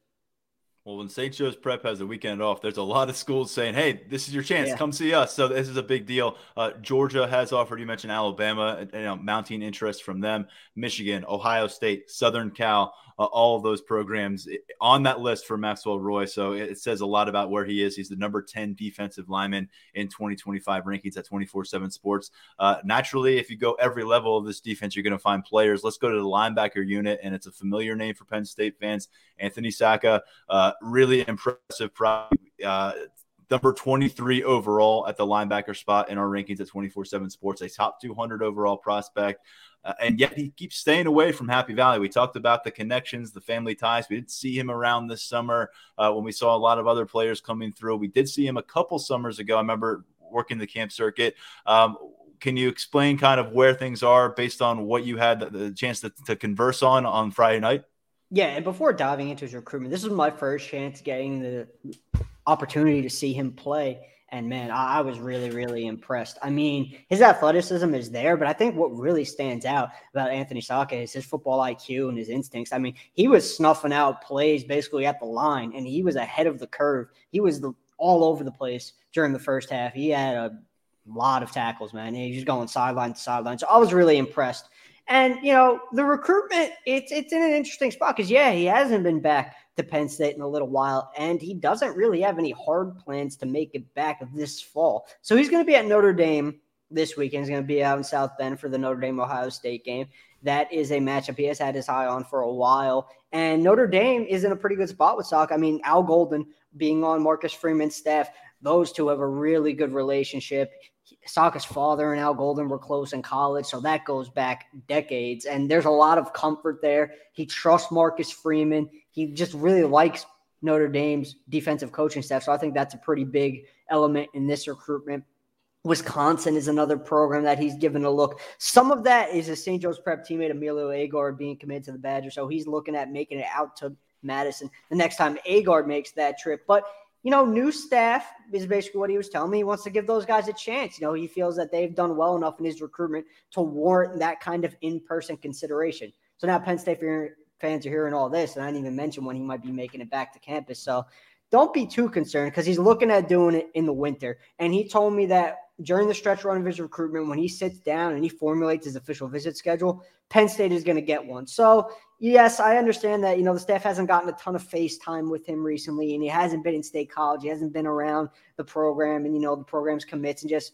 Well, when St. Joe's Prep has a weekend off, there's a lot of schools saying, "Hey, this is your chance. Yeah. Come see us." So this is a big deal. Uh, Georgia has offered. You mentioned Alabama, you know, mounting interest from them. Michigan, Ohio State, Southern Cal uh, all of those programs on that list for Maxwell Roy. So it says a lot about where he is. He's the number 10 defensive lineman in 2025 rankings at 24 7 sports. Uh, naturally, if you go every level of this defense, you're going to find players. Let's go to the linebacker unit, and it's a familiar name for Penn State fans. Anthony Sacca, uh, really impressive. Uh, number 23 overall at the linebacker spot in our rankings at 24 7 Sports, a top 200 overall prospect. Uh, and yet he keeps staying away from Happy Valley. We talked about the connections, the family ties. We didn't see him around this summer uh, when we saw a lot of other players coming through. We did see him a couple summers ago. I remember working the camp circuit. Um, can you explain kind of where things are based on what you had the, the chance to, to converse on on Friday night? Yeah, and before diving into his recruitment, this was my first chance getting the opportunity to see him play. And man, I, was really, really impressed. I mean, his athleticism is there, but I think what really stands out about Anthony Sacca is his football IQ and his instincts. I mean, he was snuffing out plays basically at the line, and he was ahead of the curve. He was the, all over the place during the first half. He had a lot of tackles, man. He was going sideline to sideline. So I was really impressed. And you know, the recruitment, it's it's in an interesting spot because yeah, he hasn't been back to Penn State in a little while, and he doesn't really have any hard plans to make it back this fall. So he's going to be at Notre Dame this weekend. He's going to be out in South Bend for the Notre Dame Ohio State game. That is a matchup he has had his eye on for a while. And Notre Dame is in a pretty good spot with Sock. I mean, Al Golden being on Marcus Freeman's staff, those two have a really good relationship. Sacca's father and Al Golden were close in college, so that goes back decades. And there's a lot of comfort there. He trusts Marcus Freeman. He just really likes Notre Dame's defensive coaching staff. So I think that's a pretty big element in this recruitment. Wisconsin is another program that he's given a look. Some of that is a St. Joe's prep teammate Emilio Agard being committed to the Badger. So he's looking at making it out to Madison the next time Agard makes that trip. But you know, new staff is basically what he was telling me. He wants to give those guys a chance. You know, he feels that they've done well enough in his recruitment to warrant that kind of in person consideration. So now Penn State fans are hearing all this, and I didn't even mention when he might be making it back to campus. So don't be too concerned because he's looking at doing it in the winter. And he told me that during the stretch run of his recruitment, when he sits down and he formulates his official visit schedule, Penn State is going to get one. So, yes, I understand that, you know, the staff hasn't gotten a ton of face time with him recently, and he hasn't been in state college. He hasn't been around the program and, you know, the program's commits and just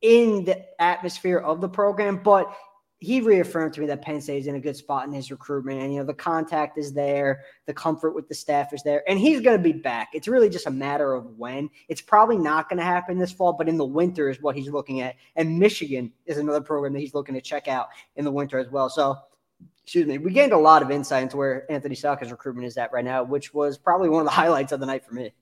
in the atmosphere of the program. But he reaffirmed to me that Penn State is in a good spot in his recruitment. And, you know, the contact is there, the comfort with the staff is there, and he's going to be back. It's really just a matter of when. It's probably not going to happen this fall, but in the winter is what he's looking at. And Michigan is another program that he's looking to check out in the winter as well. So, excuse me, we gained a lot of insight into where Anthony Sacca's recruitment is at right now, which was probably one of the highlights of the night for me.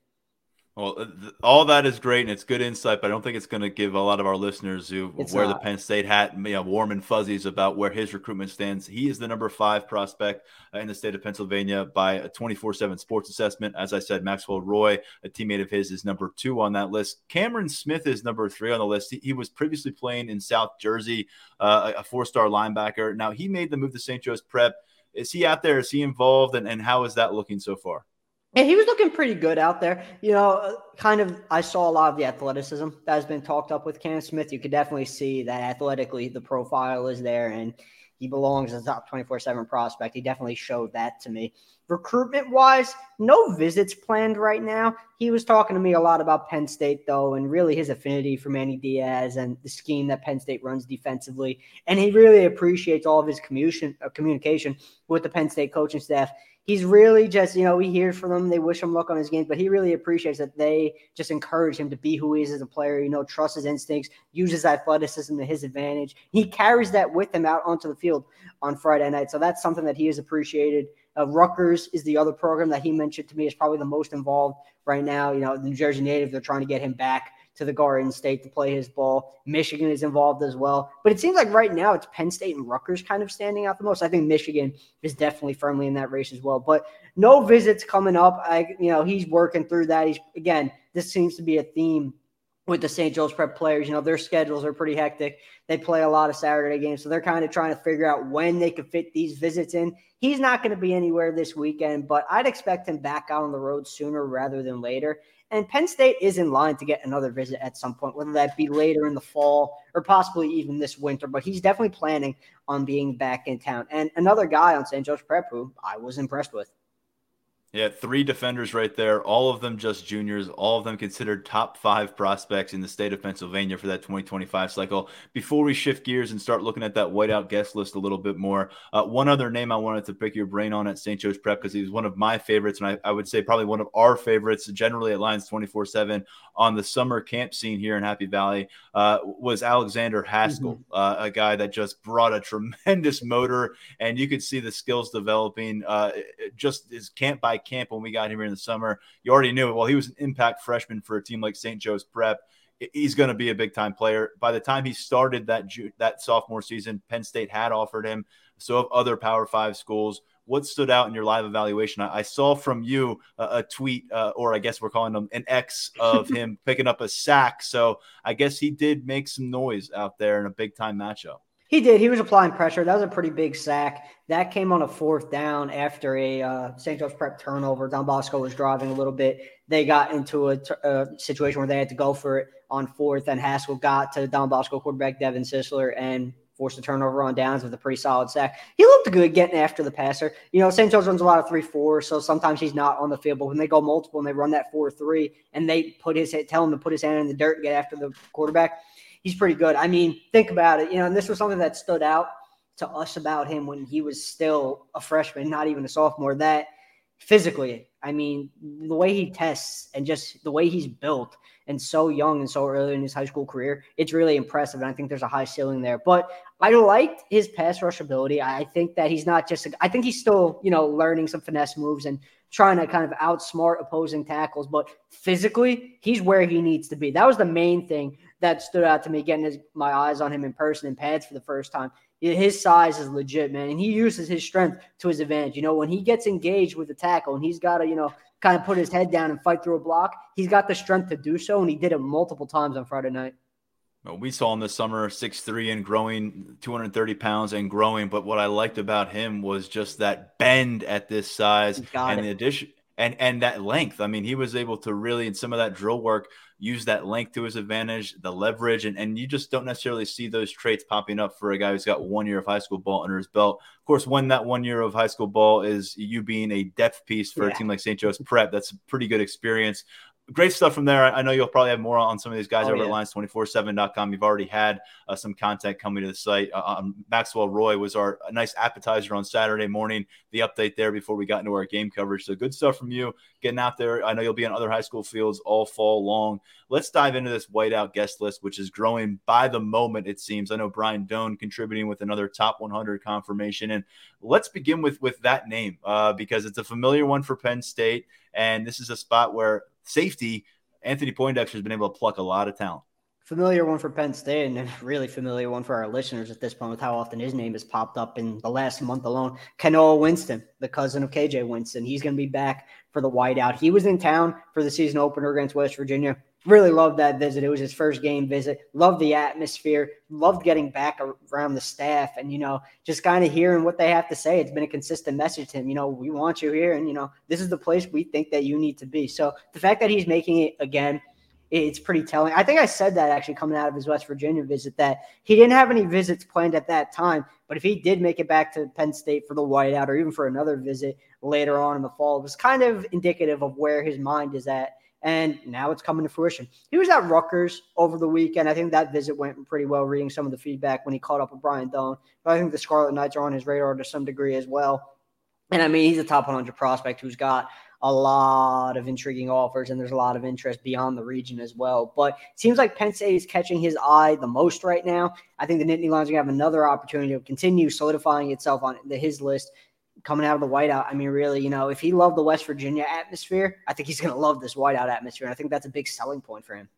Well, uh, all that is great and it's good insight, but I don't think it's going to give a lot of our listeners who it's wear not. the Penn State hat you know, warm and fuzzies about where his recruitment stands. He is the number five prospect uh, in the state of Pennsylvania by a 24 7 sports assessment. As I said, Maxwell Roy, a teammate of his, is number two on that list. Cameron Smith is number three on the list. He, he was previously playing in South Jersey, uh, a four star linebacker. Now he made the move to St. Joe's Prep. Is he out there? Is he involved? And, and how is that looking so far? And he was looking pretty good out there. You know, uh, kind of, I saw a lot of the athleticism that has been talked up with Cam Smith. You could definitely see that athletically the profile is there and he belongs as a top 24 7 prospect. He definitely showed that to me. Recruitment wise, no visits planned right now. He was talking to me a lot about Penn State, though, and really his affinity for Manny Diaz and the scheme that Penn State runs defensively. And he really appreciates all of his communication, uh, communication with the Penn State coaching staff he's really just, you know, we hear from him, they wish him luck on his games, but he really appreciates that they just encourage him to be who he is as a player, you know, trust his instincts, uses athleticism to his advantage. He carries that with him out onto the field on Friday night. So that's something that he has appreciated. Uh, Rutgers is the other program that he mentioned to me is probably the most involved right now. You know, the New Jersey native, they're trying to get him back to the Garden State to play his ball. Michigan is involved as well. But it seems like right now it's Penn State and Rutgers kind of standing out the most. I think Michigan is definitely firmly in that race as well. But no visits coming up. I you know, he's working through that. He's again, this seems to be a theme with the St. Joe's Prep players. You know, their schedules are pretty hectic. They play a lot of Saturday games. So they're kind of trying to figure out when they could fit these visits in. He's not going to be anywhere this weekend, but I'd expect him back out on the road sooner rather than later. And Penn State is in line to get another visit at some point, whether that be later in the fall or possibly even this winter. But he's definitely planning on being back in town. And another guy on St. Joe's Prep who I was impressed with. Yeah, three defenders right there, all of them just juniors, all of them considered top five prospects in the state of Pennsylvania for that 2025 cycle. Before we shift gears and start looking at that whiteout guest list a little bit more, uh, one other name I wanted to pick your brain on at St. Joe's Prep because he was one of my favorites, and I, I, would say probably one of our favorites generally at Lions 24 7 on the summer camp scene here in Happy Valley uh, was Alexander Haskell, mm-hmm. uh, a guy that just brought a tremendous motor, and you could see the skills developing uh, just his camp by camp when we got him here in the summer. You already knew it. Well, he was an impact freshman for a team like St. Joe's Prep. He's going to be a big time player. By the time he started that that sophomore season, Penn State had offered him. So have other Power Five schools. What stood out in your live evaluation? I, I saw from you a, a tweet, uh, or I guess we're calling them an X of him picking up a sack. So I guess he did make some noise out there in a big time matchup. He did. He was applying pressure. That was a pretty big sack. That came on a fourth down after a uh, St. Joe's prep turnover. Don Bosco was driving a little bit. They got into a, t- a situation where they had to go for it on fourth, and Haskell got to Don Bosco quarterback Devin Sisler and forced a turnover on downs with a pretty solid sack. He looked good getting after the passer. You know, St. Joe's runs a lot of three four, so sometimes he's not on the field. But when they go multiple and they run that four three, and they put his tell him to put his hand in the dirt and get after the quarterback he's pretty good. I mean, think about it. You know, and this was something that stood out to us about him when he was still a freshman, not even a sophomore. That physically, I mean, the way he tests and just the way he's built and so young and so early in his high school career, it's really impressive. And I think there's a high ceiling there. But I liked his pass rush ability. I think that he's not just, a, I think he's still, you know, learning some finesse moves and trying to kind of outsmart opposing tackles. But physically, he's where he needs to be. That was the main thing that stood out to me getting his, my eyes on him in person in pads for the first time. His size is legit, man, and he uses his strength to his advantage. You know, when he gets engaged with the tackle and he's got to, you know, kind of put his head down and fight through a block, he's got the strength to do so, and he did it multiple times on Friday night. Well, we saw him this summer, six three and growing 230 pounds and growing. But what I liked about him was just that bend at this size and it. the addition and and that length. I mean, he was able to really in some of that drill work use that length to his advantage, the leverage, and, and you just don't necessarily see those traits popping up for a guy who's got one year of high school ball under his belt. Of course, when that one year of high school ball is you being a depth piece for Yeah. a team like St. Joe's Prep, that's a pretty good experience great stuff from there. I know you'll probably have more on some of these guys Oh, over yeah. at lions247.com. You've already had uh, some content coming to the site. Uh, um, Maxwell Roy was our a nice appetizer on Saturday morning. The update there before we got into our game coverage. So good stuff from you getting out there. I know you'll be on other high school fields all fall long. Let's dive into this whiteout guest list, which is growing by the moment, it seems. I know Brian Dohn contributing with another top 100 confirmation. And let's begin with, with that name uh, because it's a familiar one for Penn State. And this is a spot where safety, Anthony Poindexter has been able to pluck a lot of talent. familiar one for Penn State and really familiar one for our listeners at this point with how often his name has popped up in the last month alone. Kanoa Winston, the cousin of KJ Winston. He's going to be back for the whiteout. He was in town for the season opener against West Virginia. Really loved that visit. It was his first game visit. Loved the atmosphere. Loved getting back around the staff and, you know, just kind of hearing what they have to say. It's been a consistent message to him. You know, we want you here and, you know, this is the place we think that you need to be. So the fact that he's making it again, it's pretty telling. I think I said that actually coming out of his West Virginia visit that he didn't have any visits planned at that time, but if he did make it back to Penn State for the whiteout or even for another visit later on in the fall, it was kind of indicative of where his mind is at. And now it's coming to fruition. He was at Rutgers over the weekend. I think that visit went pretty well, reading some of the feedback when he caught up with Brian Dohn. But I think the Scarlet Knights are on his radar to some degree as well. And I mean, he's a top 100 prospect who's got a lot of intriguing offers, and there's a lot of interest beyond the region as well. But seems like Penn State is catching his eye the most right now. I think the Nittany Lions are going to have another opportunity to continue solidifying itself on his list coming out of the whiteout. I mean, really, you know, if he loved the West Virginia atmosphere, I think he's going to love this whiteout atmosphere. And I think that's a big selling point for him.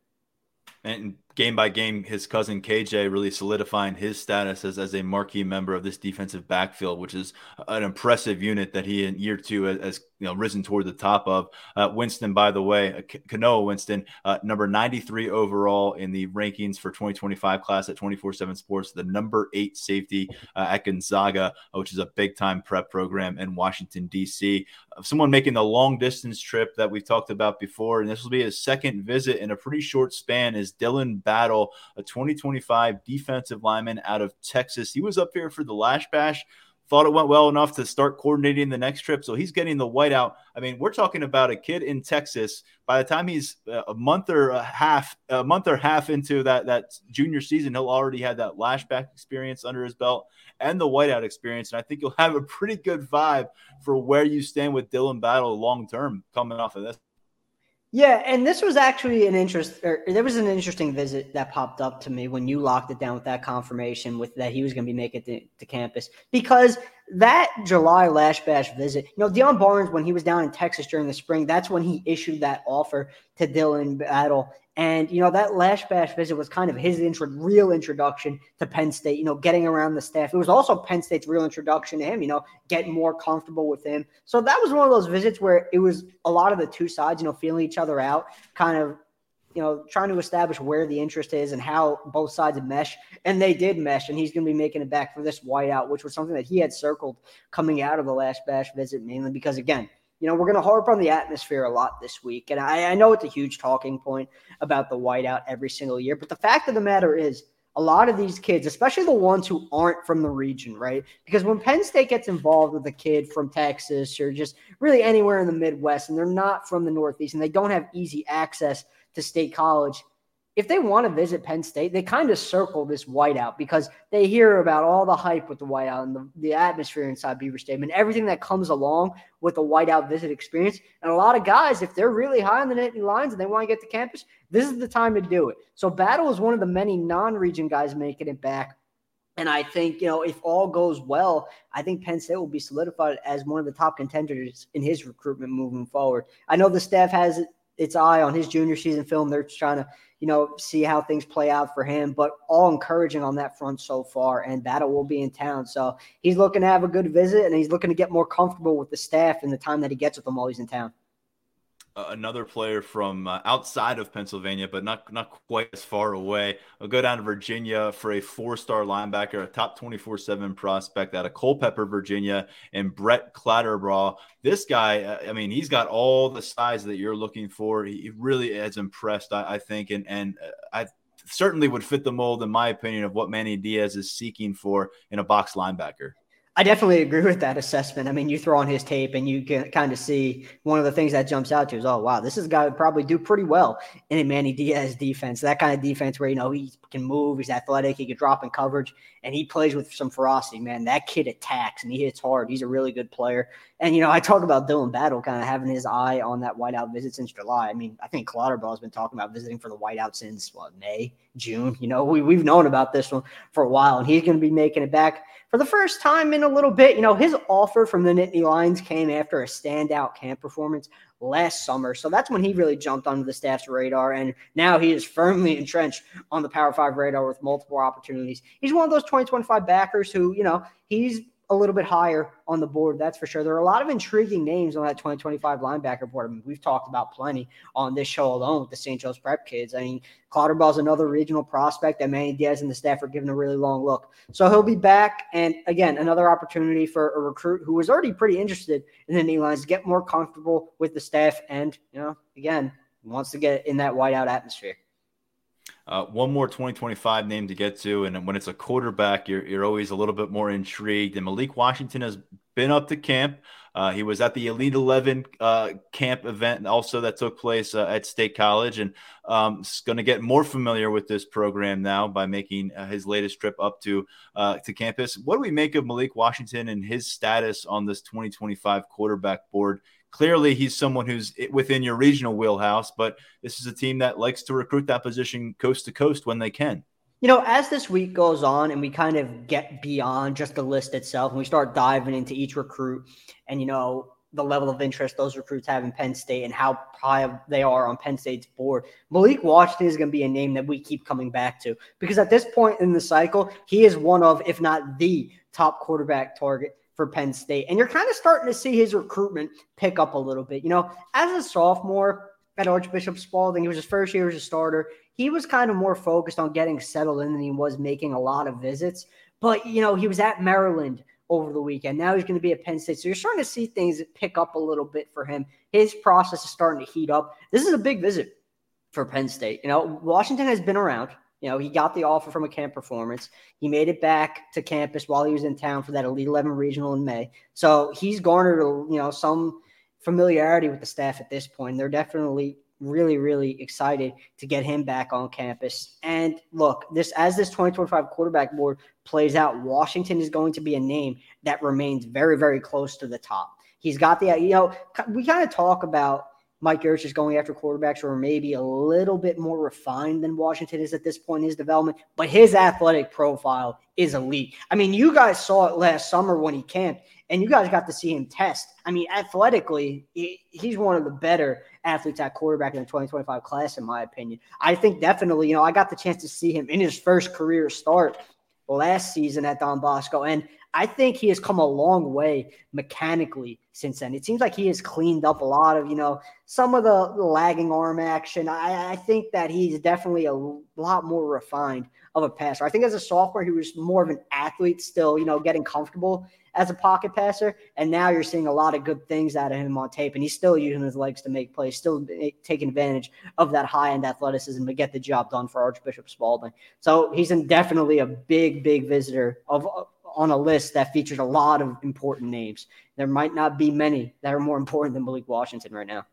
And game by game, his cousin KJ really solidifying his status as, as a marquee member of this defensive backfield, which is an impressive unit that he in year two has you know risen toward the top of. Uh, Winston, by the way, uh, Kanoa Winston, uh, number 93 overall in the rankings for 2025 class at 24/7 Sports, the number eight safety uh, at Gonzaga, uh, which is a big time prep program in Washington D.C. Uh, someone making the long distance trip that we've talked about before, and this will be his second visit in a pretty short span. Is Dylan Battle, a 2025 defensive lineman out of Texas? He was up here for the Lash Bash thought it went well enough to start coordinating the next trip. So he's getting the whiteout. I mean, we're talking about a kid in Texas. By the time he's uh, a month or a half, a month or half into that that junior season, he'll already had that Lash Bash experience under his belt and the whiteout experience. And I think you'll have a pretty good vibe for where you stand with Dylan Battle long term coming off of this. Yeah, and this was actually an interest. Or there was an interesting visit that popped up to me when you locked it down with that confirmation with that he was going to be making it to, to campus because that July Lash Bash visit, you know, Deion Barnes when he was down in Texas during the spring, that's when he issued that offer to Dylan Battle. And you know that Lash Bash visit was kind of his intro, real introduction to Penn State. You know, getting around the staff. It was also Penn State's real introduction to him. You know, getting more comfortable with him. So that was one of those visits where it was a lot of the two sides. You know, feeling each other out, kind of you know, trying to establish where the interest is and how both sides mesh. And they did mesh, and he's going to be making it back for this whiteout, which was something that he had circled coming out of the Lash Bash visit, mainly because, again, you know, we're going to harp on the atmosphere a lot this week. And I, I know it's a huge talking point about the whiteout every single year. But the fact of the matter is, a lot of these kids, especially the ones who aren't from the region, right? Because when Penn State gets involved with a kid from Texas or just really anywhere in the Midwest, and they're not from the Northeast and they don't have easy access to state college, if they want to visit Penn State, they kind of circle this whiteout because they hear about all the hype with the whiteout and the, the atmosphere inside Beaver Stadium and everything that comes along with the whiteout visit experience. And a lot of guys, if they're really high on the Nittany Lions and they want to get to campus, this is the time to do it. So Battle is one of the many non-region guys making it back. And I think, you know, if all goes well, I think Penn State will be solidified as one of the top contenders in his recruitment moving forward. I know the staff has its eye on his junior season film. They're trying to, you know, see how things play out for him, but all encouraging on that front so far. And Battle will be in town. So he's looking to have a good visit and he's looking to get more comfortable with the staff in the time that he gets with them while he's in town. Another player from uh, outside of Pennsylvania, but not not quite as far away. I'll go down to Virginia for a four-star linebacker, a top 24/7 prospect out of Culpeper, Virginia, and Brett Clatterbaugh. This guy, uh, I mean, he's got all the size that you're looking for. He really has impressed, I, I think, and and uh, I certainly would fit the mold, in my opinion, of what Manny Diaz is seeking for in a box linebacker. I definitely agree with that assessment. I mean, you throw on his tape and you can kind of see one of the things that jumps out to is, oh, wow, this is a guy who probably do pretty well in a Manny Diaz defense. That kind of defense where, you know, he can move, he's athletic, he can drop in coverage, and he plays with some ferocity, man. That kid attacks and he hits hard. He's a really good player. And, you know, I talk about Dylan Battle kind of having his eye on that whiteout visit since July. I mean, I think Clatterbaugh has been talking about visiting for the whiteout since, what, May, June? You know, we, we've known about this one for a while, and he's going to be making it back for the first time in a little bit. You know, his offer from the Nittany Lions came after a standout camp performance last summer. So that's when he really jumped onto the staff's radar. And now he is firmly entrenched on the Power Five radar with multiple opportunities. He's one of those 2025 backers who, you know, he's a little bit higher on the board. That's for sure. There are a lot of intriguing names on that 2025 linebacker board. I mean, we've talked about plenty on this show alone with the St. Joe's Prep kids. I mean, is another regional prospect that Manny Diaz and the staff are giving a really long look. So he'll be back. And again, another opportunity for a recruit who was already pretty interested in the knee lines to get more comfortable with the staff. And, you know, again, wants to get in that whiteout atmosphere. Uh, one more 2025 name to get to, and when it's a quarterback, you're, you're always a little bit more intrigued. And Malik Washington has been up to camp. Uh, he was at the Elite 11 uh, camp event also that took place uh, at State College and um, is going to get more familiar with this program now by making uh, his latest trip up to uh, to campus. What do we make of Malik Washington and his status on this 2025 quarterback board? Clearly, he's someone who's within your regional wheelhouse, but this is a team that likes to recruit that position coast to coast when they can. You know, as this week goes on and we kind of get beyond just the list itself and we start diving into each recruit and, you know, the level of interest those recruits have in Penn State and how high they are on Penn State's board. Malik Washington is going to be a name that we keep coming back to because at this point in the cycle, he is one of, if not the top quarterback target for Penn State. And you're kind of starting to see his recruitment pick up a little bit. You know, as a sophomore at Archbishop Spalding, he was his first year as a starter. He was kind of more focused on getting settled in than he was making a lot of visits. But, you know, he was at Maryland over the weekend. Now he's going to be at Penn State. So you're starting to see things pick up a little bit for him. His process is starting to heat up. This is a big visit for Penn State. You know, Washington has been around. You know, he got the offer from a camp performance. He made it back to campus while he was in town for that Elite 11 regional in May. So he's garnered, you know, some familiarity with the staff at this point. They're definitely really, really excited to get him back on campus. And look, this as this 2025 quarterback board plays out, Washington is going to be a name that remains very, very close to the top. He's got the, you know, we kind of talk about Mike Yurcich is going after quarterbacks who are maybe a little bit more refined than Washington is at this point in his development, but his athletic profile is elite. I mean, you guys saw it last summer when he camped, and you guys got to see him test. I mean, athletically, he's one of the better athletes at quarterback in the 2025 class, in my opinion. I think definitely, you know, I got the chance to see him in his first career start last season at Don Bosco, and I think he has come a long way mechanically since then. It seems like he has cleaned up a lot of, you know, some of the lagging arm action. I, I think that he's definitely a lot more refined of a passer. I think as a sophomore, he was more of an athlete still, you know, getting comfortable as a pocket passer. And now you're seeing a lot of good things out of him on tape. And he's still using his legs to make plays, still taking advantage of that high end athleticism to get the job done for Archbishop Spalding. So he's definitely a big, big visitor of uh, on a list that features a lot of important names. There might not be many that are more important than Malik Washington right now.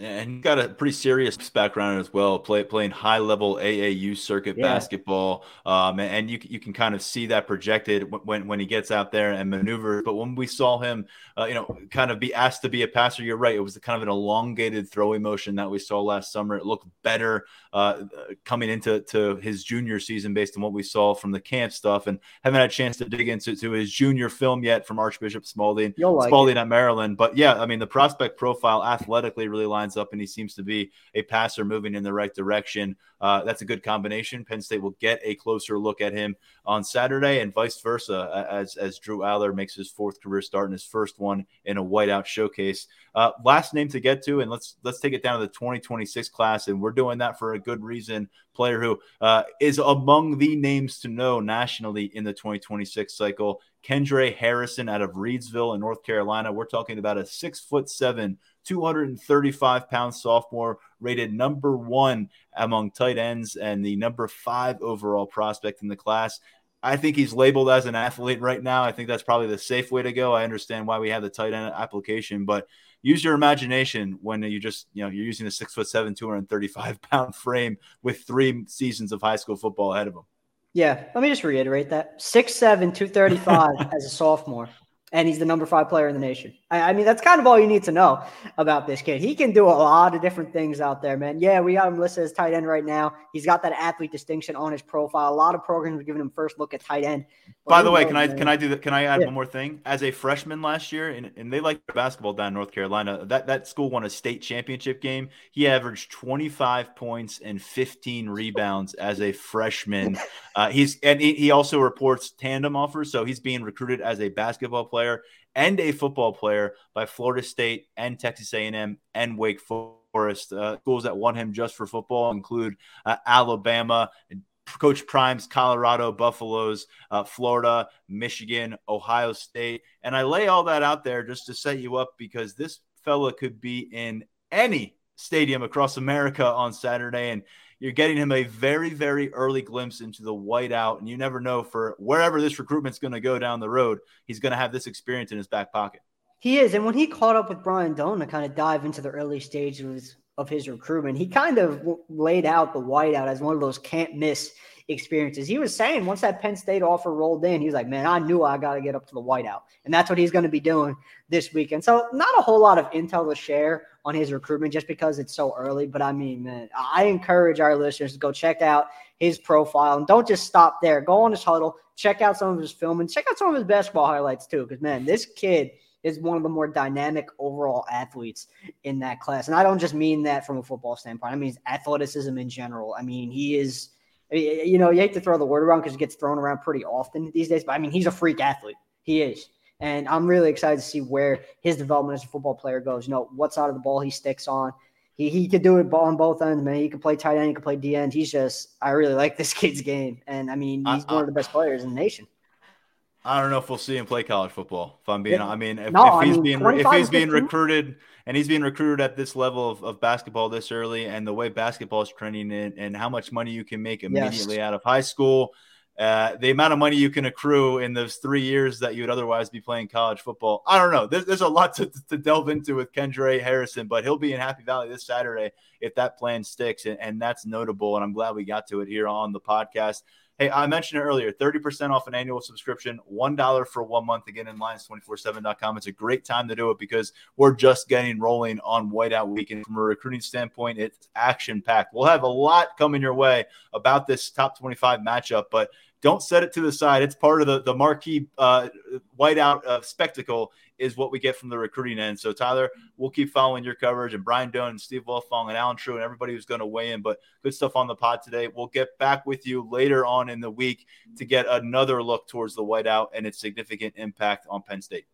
And he got a pretty serious background as well, play, playing high level AAU circuit yeah. basketball. Um, and you, you can kind of see that projected when, when he gets out there and maneuvers. But when we saw him, uh, you know, kind of be asked to be a passer, you're right. It was kind of an elongated throwing motion that we saw last summer. It looked better uh, coming into to his junior season based on what we saw from the camp stuff. And haven't had a chance to dig into to his junior film yet from Archbishop Spalding, like Spalding it. at Maryland. But yeah, I mean, the prospect profile athletically really lines lines up and he seems to be a passer moving in the right direction. Uh, that's a good combination. Penn State will get a closer look at him on Saturday, and vice versa, as as Drew Allar makes his fourth career start and his first one in a whiteout showcase. Uh, last name to get to, and let's let's take it down to the 2026 class, and we're doing that for a good reason. Player who uh, is among the names to know nationally in the 2026 cycle. Kendre Harrison out of Reidsville in North Carolina. We're talking about a six foot seven, 235 pound sophomore, rated number one among tight ends and the number five overall prospect in the class. I think he's labeled as an athlete right now. I think that's probably the safe way to go. I understand why we have the tight end application, but use your imagination when you just, you know, you're using a six foot seven, 235 pound frame with three seasons of high school football ahead of him. Yeah, let me just reiterate that. Six seven, two thirty five as a sophomore and he's the number five player in the nation. I, I, mean, that's kind of all you need to know about this kid. He can do a lot of different things out there, man. Yeah, we got him listed as tight end right now. He's got that athlete distinction on his profile. A lot of programs are giving him first look at tight end. By the way, can I can I do that? Can I add yeah. one more thing? As a freshman last year, and, and they like basketball down in North Carolina. That that school won a state championship game. He averaged 25 points and 15 rebounds as a freshman. Uh, he's and he, he also reports tandem offers, so he's being recruited as a basketball player and a football player by Florida State and Texas A&M and Wake Forest. Uh, schools that won him just for football include uh, Alabama, Coach Prime's Colorado Buffaloes, uh, Florida, Michigan, Ohio State. And I lay all that out there just to set you up because this fella could be in any stadium across America on Saturday. And you're getting him a very, very early glimpse into the whiteout. And you never know for wherever this recruitment's going to go down the road, he's going to have this experience in his back pocket. He is. And when he caught up with Brian Dohn to kind of dive into the early stages of his recruitment, he kind of laid out the whiteout as one of those can't miss experiences. He was saying once that Penn State offer rolled in, he was like, man, I knew I got to get up to the whiteout. And that's what he's going to be doing this weekend. So, not a whole lot of intel to share on his recruitment just because it's so early. But I mean, man, I encourage our listeners to go check out his profile and don't just stop there. Go on his Hudl, check out some of his film, and check out some of his basketball highlights too. Because, man, this kid is one of the more dynamic overall athletes in that class. And I don't just mean that from a football standpoint, I mean athleticism in general. I mean, he is you know, you hate to throw the word around because it gets thrown around pretty often these days. But I mean, he's a freak athlete. He is. And I'm really excited to see where his development as a football player goes. You know, what side of the ball he sticks on. He, he could do it on both ends, man. He can play tight end, he can play D end. He's just, I really like this kid's game. And I mean, he's one of the best players in the nation. I don't know if we'll see him play college football. If I'm being, I mean, if, no, if he's I mean, being if he's being recruited and he's being recruited at this level of, of basketball this early, and the way basketball is trending, and, and how much money you can make immediately yes. out of high school, uh, the amount of money you can accrue in those three years that you would otherwise be playing college football. I don't know. There's, there's a lot to, to delve into with Kendre Harrison, but he'll be in Happy Valley this Saturday if that plan sticks, and, and that's notable. And I'm glad we got to it here on the podcast. Hey, I mentioned it earlier 30% off an annual subscription, $1 for one month. Again, in lions247.com. It's a great time to do it because we're just getting rolling on Whiteout Weekend. From a recruiting standpoint, it's action packed. We'll have a lot coming your way about this top 25 matchup, but don't set it to the side. It's part of the, the marquee uh, whiteout uh, spectacle is what we get from the recruiting end. So, Tyler, we'll keep following your coverage and Brian Dohn and Steve Wiltfong and Allen Trieu and everybody who's going to weigh in. But good stuff on the pod today. We'll get back with you later on in the week to get another look towards the whiteout and its significant impact on Penn State.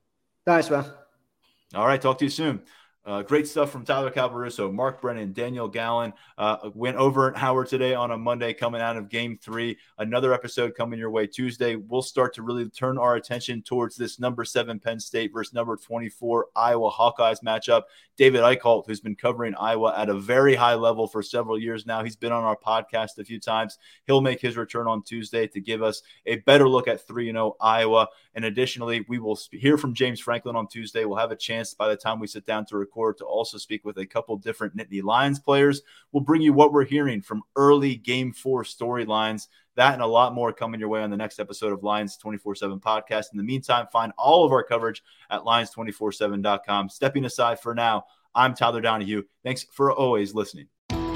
Nice, man. All right. Talk to you soon. Uh, great stuff from Tyler Calvaruso, Mark Brennan, Daniel Gallen. Uh, went over at Howard today on a Monday coming out of game three. Another episode coming your way Tuesday. We'll start to really turn our attention towards this number seven Penn State versus number 24 Iowa Hawkeyes matchup. David Eickholt, who's been covering Iowa at a very high level for several years now, he's been on our podcast a few times. He'll make his return on Tuesday to give us a better look at 3 0 Iowa. And additionally, we will hear from James Franklin on Tuesday. We'll have a chance by the time we sit down to record to also speak with a couple different Nittany Lions players. We'll bring you what we're hearing from early game four storylines. That and a lot more coming your way on the next episode of Lions 24 7 podcast. In the meantime, find all of our coverage at lions247.com. Stepping aside for now, I'm Tyler Donohue. Thanks for always listening.